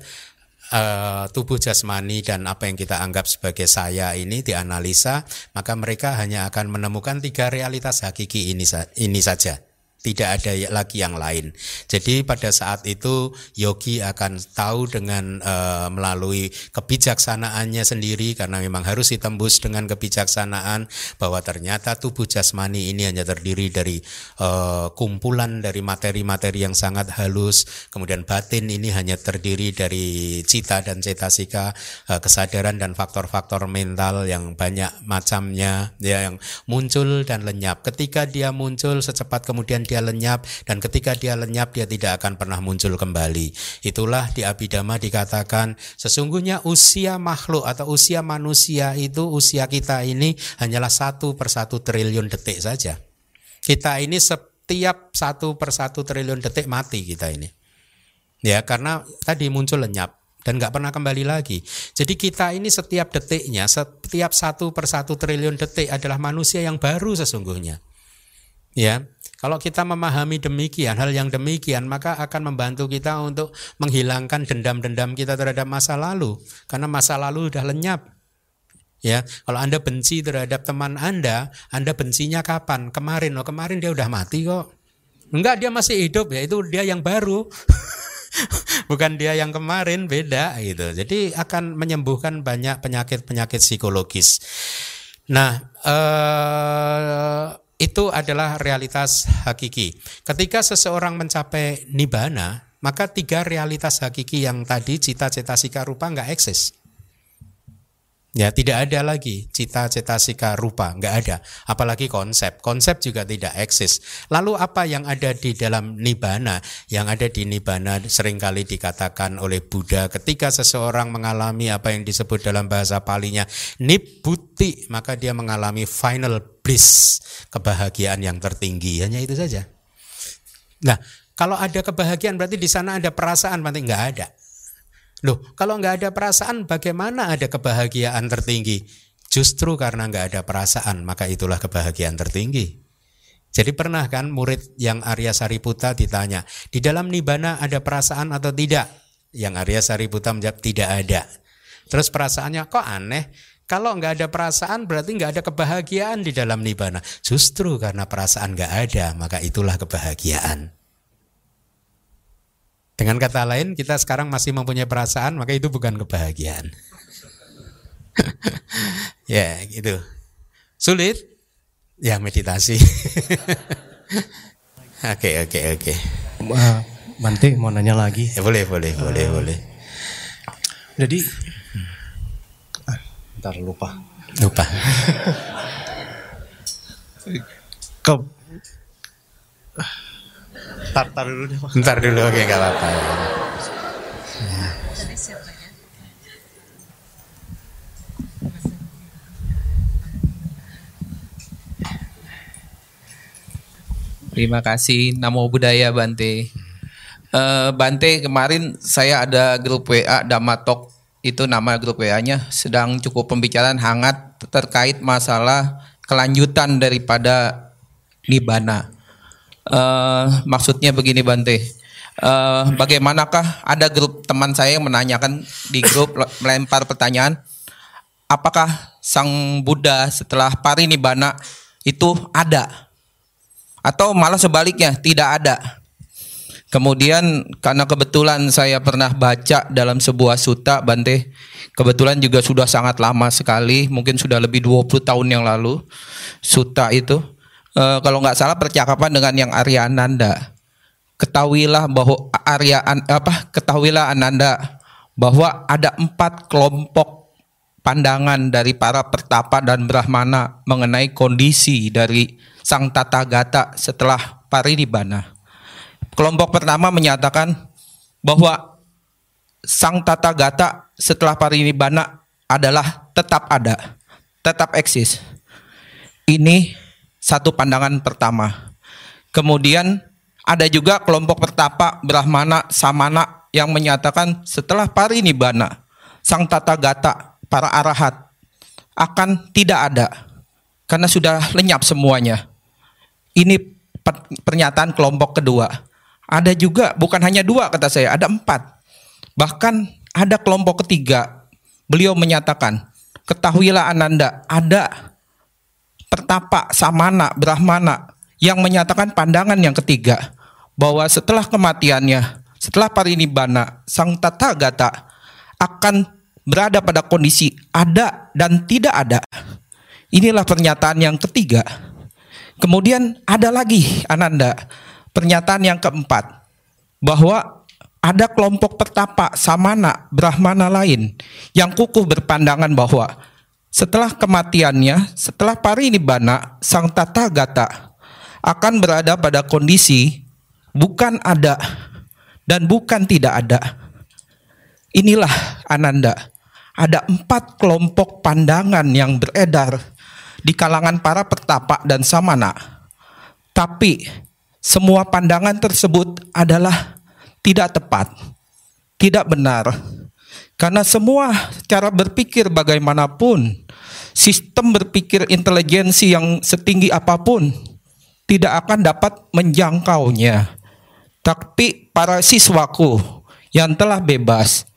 uh, tubuh jasmani dan apa yang kita anggap sebagai saya ini dianalisa, maka mereka hanya akan menemukan tiga realitas hakiki ini ini saja tidak ada lagi yang lain. Jadi pada saat itu yogi akan tahu dengan uh, melalui kebijaksanaannya sendiri karena memang harus ditembus dengan kebijaksanaan bahwa ternyata tubuh jasmani ini hanya terdiri dari uh, kumpulan dari materi-materi yang sangat halus, kemudian batin ini hanya terdiri dari cita dan cetasika, uh, kesadaran dan faktor-faktor mental yang banyak macamnya ya yang muncul dan lenyap. Ketika dia muncul secepat kemudian dia lenyap dan ketika dia lenyap dia tidak akan pernah muncul kembali. Itulah di Abhidhamma dikatakan sesungguhnya usia makhluk atau usia manusia itu usia kita ini hanyalah satu per satu triliun detik saja. Kita ini setiap satu per satu triliun detik mati kita ini. Ya karena tadi muncul lenyap dan nggak pernah kembali lagi. Jadi kita ini setiap detiknya, setiap satu per satu triliun detik adalah manusia yang baru sesungguhnya. Ya, kalau kita memahami demikian, hal yang demikian, maka akan membantu kita untuk menghilangkan dendam-dendam kita terhadap masa lalu, karena masa lalu sudah lenyap. Ya, kalau Anda benci terhadap teman Anda, Anda bencinya kapan? Kemarin, oh kemarin dia udah mati kok. Enggak, dia masih hidup ya, itu dia yang baru. <laughs> Bukan dia yang kemarin, beda gitu. Jadi akan menyembuhkan banyak penyakit-penyakit psikologis. Nah, eh itu adalah realitas hakiki. Ketika seseorang mencapai nibana, maka tiga realitas hakiki yang tadi cita-cita sika rupa nggak eksis. Ya tidak ada lagi cita-cita sika rupa, nggak ada. Apalagi konsep, konsep juga tidak eksis. Lalu apa yang ada di dalam nibana? Yang ada di nibana sering kali dikatakan oleh Buddha ketika seseorang mengalami apa yang disebut dalam bahasa palinya nibuti, maka dia mengalami final bliss, kebahagiaan yang tertinggi. Hanya itu saja. Nah, kalau ada kebahagiaan berarti di sana ada perasaan, berarti nggak ada. Loh, kalau nggak ada perasaan, bagaimana ada kebahagiaan tertinggi? Justru karena nggak ada perasaan, maka itulah kebahagiaan tertinggi. Jadi pernah kan murid yang Arya Sariputa ditanya, di dalam nibana ada perasaan atau tidak? Yang Arya Sariputa menjawab tidak ada. Terus perasaannya kok aneh? Kalau nggak ada perasaan berarti nggak ada kebahagiaan di dalam nibana. Justru karena perasaan nggak ada, maka itulah kebahagiaan. Dengan kata lain, kita sekarang masih mempunyai perasaan, maka itu bukan kebahagiaan. <laughs> ya, gitu. Sulit? Ya, meditasi. <laughs> Oke, oke, oke. Bante mau nanya lagi. Ya, boleh, boleh, uh, boleh, boleh. Jadi, ntar lupa. Lupa. Ke Tar, tar dulu deh Pak. Ntar dulu oke gak apa-apa. Terima kasih Namo Buddhaya Bante. Uh, Bante kemarin saya ada grup WA Damatok itu nama grup WA-nya sedang cukup pembicaraan hangat terkait masalah kelanjutan daripada Nibana. Uh, maksudnya begini Bante, uh, bagaimanakah ada grup teman saya yang menanyakan di grup melempar pertanyaan, apakah sang Buddha setelah parinibbana itu ada? Atau malah sebaliknya tidak ada? Kemudian karena kebetulan saya pernah baca dalam sebuah suta Bante, kebetulan juga sudah sangat lama sekali, mungkin sudah lebih 20 tahun yang lalu suta itu uh, kalau nggak salah percakapan dengan yang Arya Ananda. Ketahuilah bahwa Arya apa? Ketahuilah Ananda bahwa ada empat kelompok pandangan dari para pertapa dan brahmana mengenai kondisi dari sang tata gata setelah parinibbana. Kelompok pertama menyatakan bahwa sang tata gata setelah parinibbana adalah tetap ada, tetap eksis. Ini satu pandangan pertama. Kemudian ada juga kelompok pertapa Brahmana Samana yang menyatakan setelah parinibbana sang tata gata para arahat akan tidak ada karena sudah lenyap semuanya. Ini pernyataan kelompok kedua. Ada juga bukan hanya dua kata saya, ada empat. Bahkan ada kelompok ketiga. Beliau menyatakan, ketahuilah Ananda, ada pertapa, samana, brahmana yang menyatakan pandangan yang ketiga bahwa setelah kematiannya, setelah parinibbana, sang tata gata akan berada pada kondisi ada dan tidak ada. Inilah pernyataan yang ketiga. Kemudian ada lagi Ananda, pernyataan yang keempat bahwa ada kelompok pertapa samana brahmana lain yang kukuh berpandangan bahwa setelah kematiannya, setelah parinibbana, sang tata gata akan berada pada kondisi bukan ada dan bukan tidak ada. Inilah Ananda. Ada empat kelompok pandangan yang beredar di kalangan para pertapa dan samana. Tapi semua pandangan tersebut adalah tidak tepat, tidak benar. Karena semua cara berpikir bagaimanapun, sistem berpikir intelijensi yang setinggi apa pun tidak akan dapat menjangkaunya. Tapi para siswaku yang telah bebas,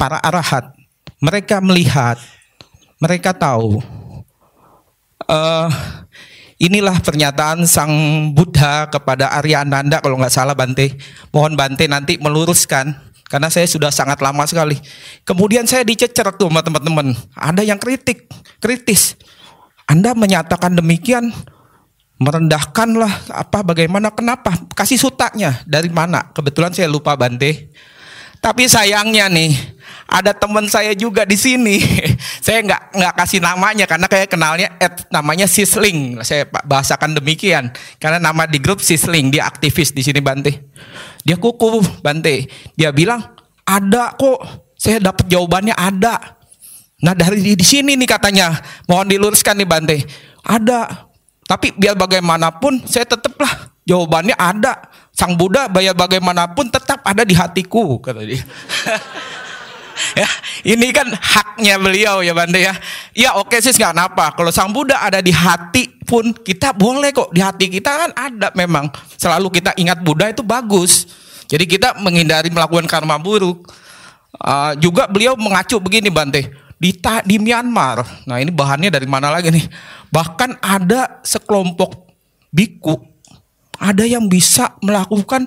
para arahat, mereka melihat, mereka tahu. Uh, inilah pernyataan sang Buddha kepada Aryananda kalau nggak salah Bante. Mohon Bante nanti meluruskan karena saya sudah sangat lama sekali. Kemudian saya dicecer tuh sama teman-teman. Ada yang kritik, kritis. Anda menyatakan demikian merendahkanlah apa bagaimana kenapa kasih sutanya dari mana kebetulan saya lupa Bante tapi sayangnya nih ada teman saya juga di sini <laughs> saya nggak nggak kasih namanya karena kayak kenalnya at, namanya Sisling saya bahasakan demikian karena nama di grup Sisling dia aktivis di sini Bante dia kuku Bante. Dia bilang ada kok. Saya dapat jawabannya ada. Nah dari di, sini nih katanya. Mohon diluruskan nih Bante. Ada. Tapi biar bagaimanapun saya tetaplah jawabannya ada. Sang Buddha bayar bagaimanapun tetap ada di hatiku kata dia. <laughs> ya, ini kan haknya beliau ya Bante ya. Ya oke sih nggak apa. Kalau Sang Buddha ada di hati pun kita boleh kok di hati kita kan ada memang. Selalu kita ingat Buddha itu bagus. Jadi kita menghindari melakukan karma buruk. Uh, juga beliau mengacu begini Bante di di Myanmar. Nah ini bahannya dari mana lagi nih? Bahkan ada sekelompok biku ada yang bisa melakukan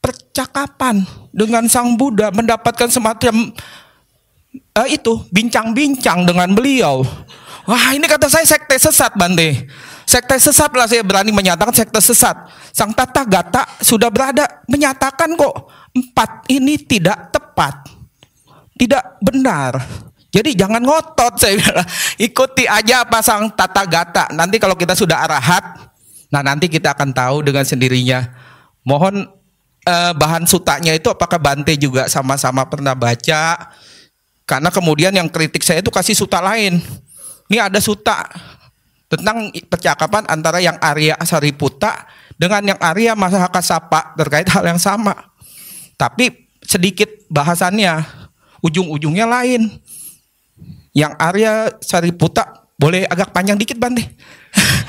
percakapan dengan sang Buddha mendapatkan semacam uh, itu bincang-bincang dengan beliau. Wah ini kata saya sekte sesat Bante. Sekte sesat lah saya berani menyatakan sekte sesat. Sang Tata Gata sudah berada menyatakan kok empat ini tidak tepat. Tidak benar. Jadi jangan ngotot saya bilang. Ikuti aja apa sang Tata Gata. Nanti kalau kita sudah arahat, nah nanti kita akan tahu dengan sendirinya. Mohon eh, bahan sutanya itu apakah Bante juga sama-sama pernah baca? Karena kemudian yang kritik saya itu kasih suta lain. Ini ada suta tentang percakapan antara yang Arya Sariputa dengan yang Arya Masahaka Sapa terkait hal yang sama. Tapi sedikit bahasannya, ujung-ujungnya lain. Yang Arya Sariputa boleh agak panjang dikit Bante. <laughs>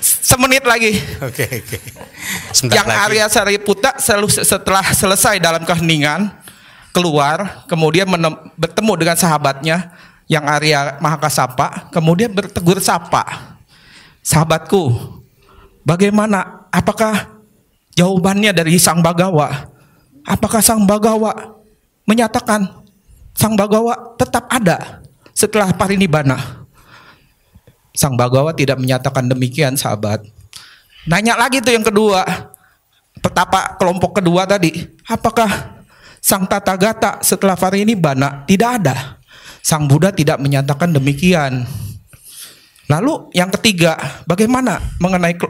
Semenit lagi. Oke, oke. Yang lagi. Arya Sariputa setelah selesai dalam keheningan keluar, kemudian bertemu dengan sahabatnya, yang Arya Mahakasapa kemudian bertegur sapa sahabatku bagaimana apakah jawabannya dari Sang Bagawa apakah Sang Bagawa menyatakan Sang Bagawa tetap ada setelah parinibbana Sang Bagawa tidak menyatakan demikian sahabat nanya lagi tuh yang kedua petapa kelompok kedua tadi apakah Sang Tata Gata setelah parinibbana tidak ada Sang Buddha tidak menyatakan demikian. Lalu yang ketiga, bagaimana mengenai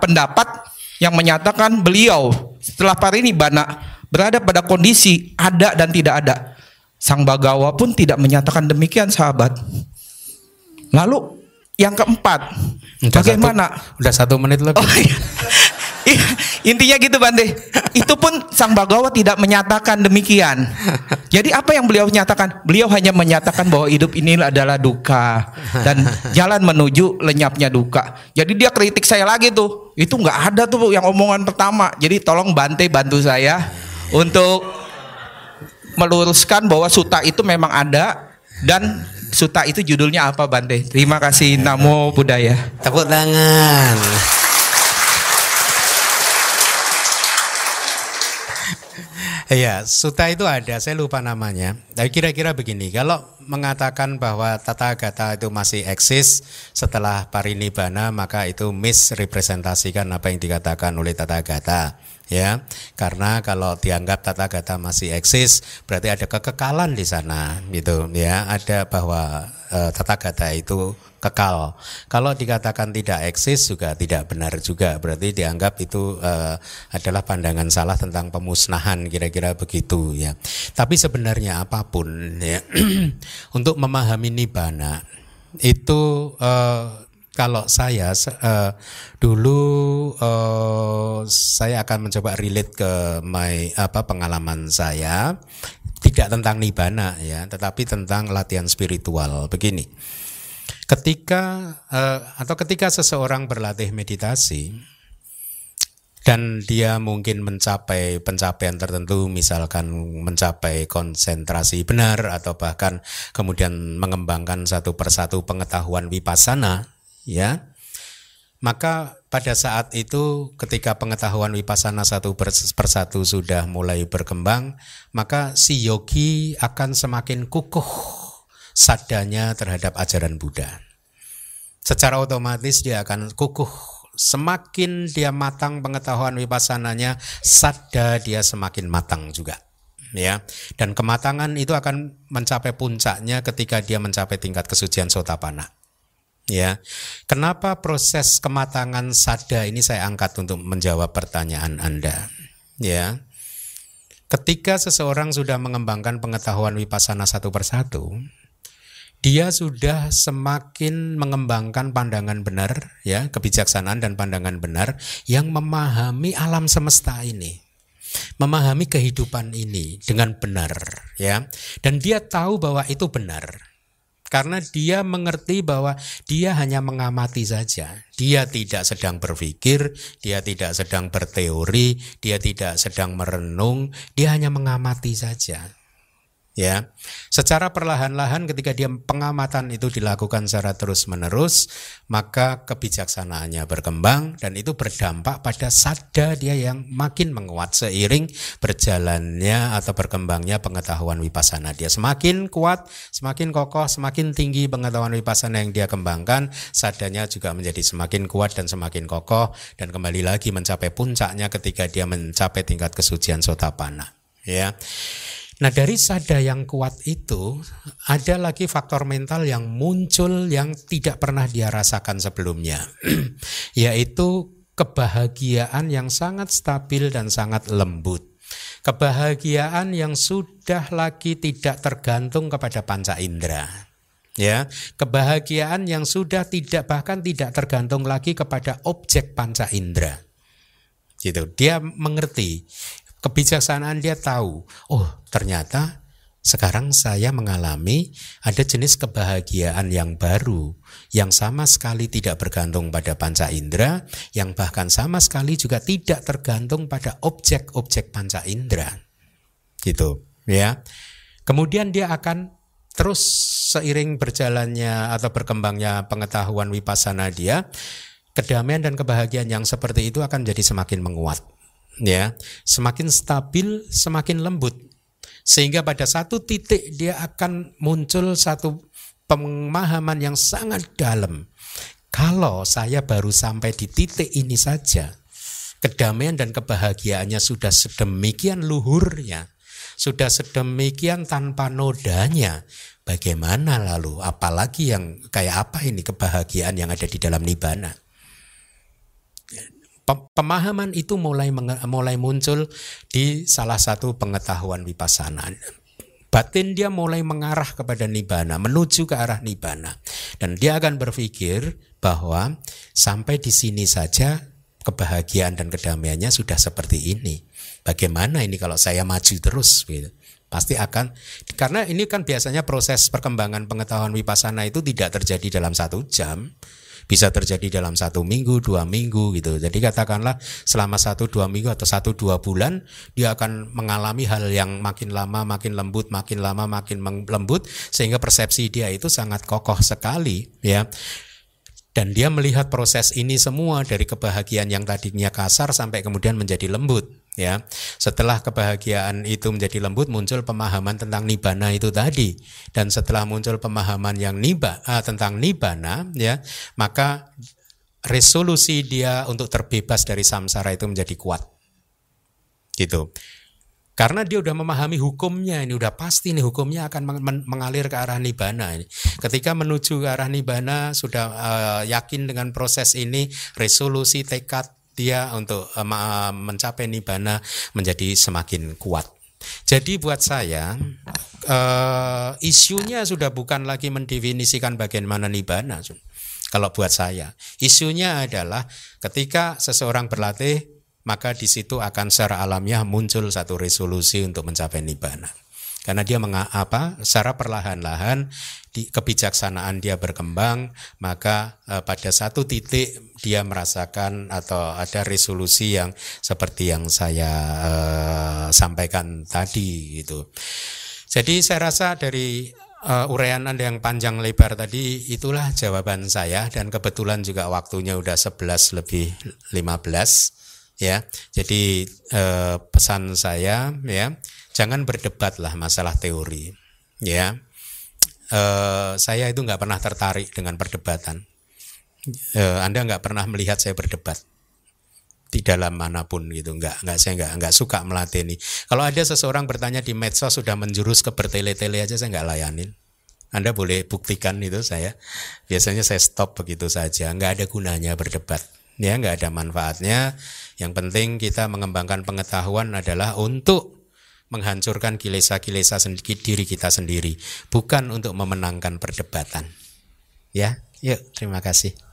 pendapat yang menyatakan beliau setelah parinibbana berada pada kondisi ada dan tidak ada. Sang Bagawa pun tidak menyatakan demikian, sahabat. Lalu yang keempat, udah bagaimana? Satu, udah satu menit lebih. Oh, <laughs> iya. Intinya gitu Bante. Itu pun Sang Bagawa tidak menyatakan demikian. Jadi apa yang beliau nyatakan? Beliau hanya menyatakan bahwa hidup ini adalah duka dan jalan menuju lenyapnya duka. Jadi dia kritik saya lagi tuh. Itu nggak ada tuh yang omongan pertama. Jadi tolong Bante bantu saya untuk meluruskan bahwa suta itu memang ada dan Suta itu judulnya apa Bante? Terima kasih Namo Buddhaya. Tepuk tangan. Iya, suta itu ada, saya lupa namanya. Tapi kira-kira begini, kalau mengatakan bahwa tata gata itu masih eksis setelah parinibbana, maka itu misrepresentasikan apa yang dikatakan oleh tata gata ya karena kalau dianggap tata gata masih eksis berarti ada kekekalan di sana gitu. Ya ada bahwa e, tata gata itu kekal. Kalau dikatakan tidak eksis juga tidak benar juga berarti dianggap itu e, adalah pandangan salah tentang pemusnahan kira-kira begitu ya. Tapi sebenarnya apa pun ya <clears throat> untuk memahami nibbana itu e, kalau saya uh, dulu uh, saya akan mencoba relate ke my apa pengalaman saya tidak tentang nibana ya, tetapi tentang latihan spiritual. Begini. Ketika uh, atau ketika seseorang berlatih meditasi dan dia mungkin mencapai pencapaian tertentu misalkan mencapai konsentrasi benar atau bahkan kemudian mengembangkan satu persatu pengetahuan vipassana ya. Maka pada saat itu ketika pengetahuan wipasana satu persatu sudah mulai berkembang maka si yogi akan semakin kukuh sadanya terhadap ajaran Buddha. Secara otomatis dia akan kukuh. Semakin dia matang pengetahuan wipassananya sadda dia semakin matang juga. Ya. Dan kematangan itu akan mencapai puncaknya ketika dia mencapai tingkat kesucian sotapana Ya, kenapa proses kematangan sada ini saya angkat untuk menjawab pertanyaan Anda? Ya, ketika seseorang sudah mengembangkan pengetahuan wipasana satu persatu, dia sudah semakin mengembangkan pandangan benar, ya, kebijaksanaan dan pandangan benar yang memahami alam semesta ini, memahami kehidupan ini dengan benar, ya, dan dia tahu bahwa itu benar. Karena dia mengerti bahwa dia hanya mengamati saja. Dia tidak sedang berpikir, dia tidak sedang berteori, dia tidak sedang merenung, dia hanya mengamati saja ya. Secara perlahan-lahan ketika dia pengamatan itu dilakukan secara terus-menerus, maka kebijaksanaannya berkembang dan itu berdampak pada sada dia yang makin menguat seiring berjalannya atau berkembangnya pengetahuan wipasana dia semakin kuat, semakin kokoh, semakin tinggi pengetahuan wipasana yang dia kembangkan, sadanya juga menjadi semakin kuat dan semakin kokoh dan kembali lagi mencapai puncaknya ketika dia mencapai tingkat kesucian sotapana ya. Nah dari sada yang kuat itu ada lagi faktor mental yang muncul yang tidak pernah dia rasakan sebelumnya, <clears throat> yaitu kebahagiaan yang sangat stabil dan sangat lembut. Kebahagiaan yang sudah lagi tidak tergantung kepada panca indera. Ya, kebahagiaan yang sudah tidak bahkan tidak tergantung lagi kepada objek panca indera. Gitu. Dia mengerti kebijaksanaan dia tahu, oh ternyata sekarang saya mengalami ada jenis kebahagiaan yang baru yang sama sekali tidak bergantung pada panca indera, yang bahkan sama sekali juga tidak tergantung pada objek-objek panca indera. Gitu, ya. Kemudian dia akan terus seiring berjalannya atau berkembangnya pengetahuan wipasana dia, kedamaian dan kebahagiaan yang seperti itu akan jadi semakin menguat ya semakin stabil semakin lembut. Sehingga pada satu titik dia akan muncul satu pemahaman yang sangat dalam. Kalau saya baru sampai di titik ini saja kedamaian dan kebahagiaannya sudah sedemikian luhurnya sudah sedemikian tanpa nodanya bagaimana lalu? Apalagi yang kayak apa ini kebahagiaan yang ada di dalam nibana pemahaman itu mulai mulai muncul di salah satu pengetahuan vipassana. Batin dia mulai mengarah kepada nibana, menuju ke arah nibana. Dan dia akan berpikir bahwa sampai di sini saja kebahagiaan dan kedamaiannya sudah seperti ini. Bagaimana ini kalau saya maju terus gitu. pasti akan karena ini kan biasanya proses perkembangan pengetahuan wipasana itu tidak terjadi dalam satu jam bisa terjadi dalam satu minggu, dua minggu gitu. Jadi katakanlah selama satu dua minggu atau satu dua bulan dia akan mengalami hal yang makin lama makin lembut, makin lama makin lembut sehingga persepsi dia itu sangat kokoh sekali ya dan dia melihat proses ini semua dari kebahagiaan yang tadinya kasar sampai kemudian menjadi lembut ya. Setelah kebahagiaan itu menjadi lembut muncul pemahaman tentang nibana itu tadi. Dan setelah muncul pemahaman yang niba uh, tentang nibana ya maka resolusi dia untuk terbebas dari samsara itu menjadi kuat. Gitu. Karena dia udah memahami hukumnya ini udah pasti nih hukumnya akan mengalir ke arah nibana ini. Ketika menuju ke arah nibana sudah uh, yakin dengan proses ini, resolusi tekad dia untuk uh, mencapai nibana menjadi semakin kuat. Jadi buat saya uh, isunya sudah bukan lagi mendefinisikan bagaimana nibana. Kalau buat saya, isunya adalah ketika seseorang berlatih maka di situ akan secara alamiah muncul satu resolusi untuk mencapai nibbana. Karena dia mengapa secara perlahan-lahan di kebijaksanaan dia berkembang, maka eh, pada satu titik dia merasakan atau ada resolusi yang seperti yang saya eh, sampaikan tadi gitu. Jadi saya rasa dari uh, uraian Anda yang panjang lebar tadi itulah jawaban saya dan kebetulan juga waktunya udah 11 lebih 15 ya. Jadi eh, pesan saya ya, jangan berdebatlah masalah teori, ya. Eh, saya itu nggak pernah tertarik dengan perdebatan. Eh, anda nggak pernah melihat saya berdebat di dalam mana pun gitu. Nggak nggak saya nggak nggak suka melatih ini kalau ada seseorang bertanya di medsos sudah menjurus ke bertele-tele aja saya nggak layanin anda boleh buktikan itu saya. Biasanya saya stop begitu saja. Nggak ada gunanya berdebat ya. Nggak ada manfaatnya. Yang penting kita mengembangkan pengetahuan adalah untuk menghancurkan kilesa-kilesa diri kita sendiri, bukan untuk memenangkan perdebatan. Ya, yuk terima kasih.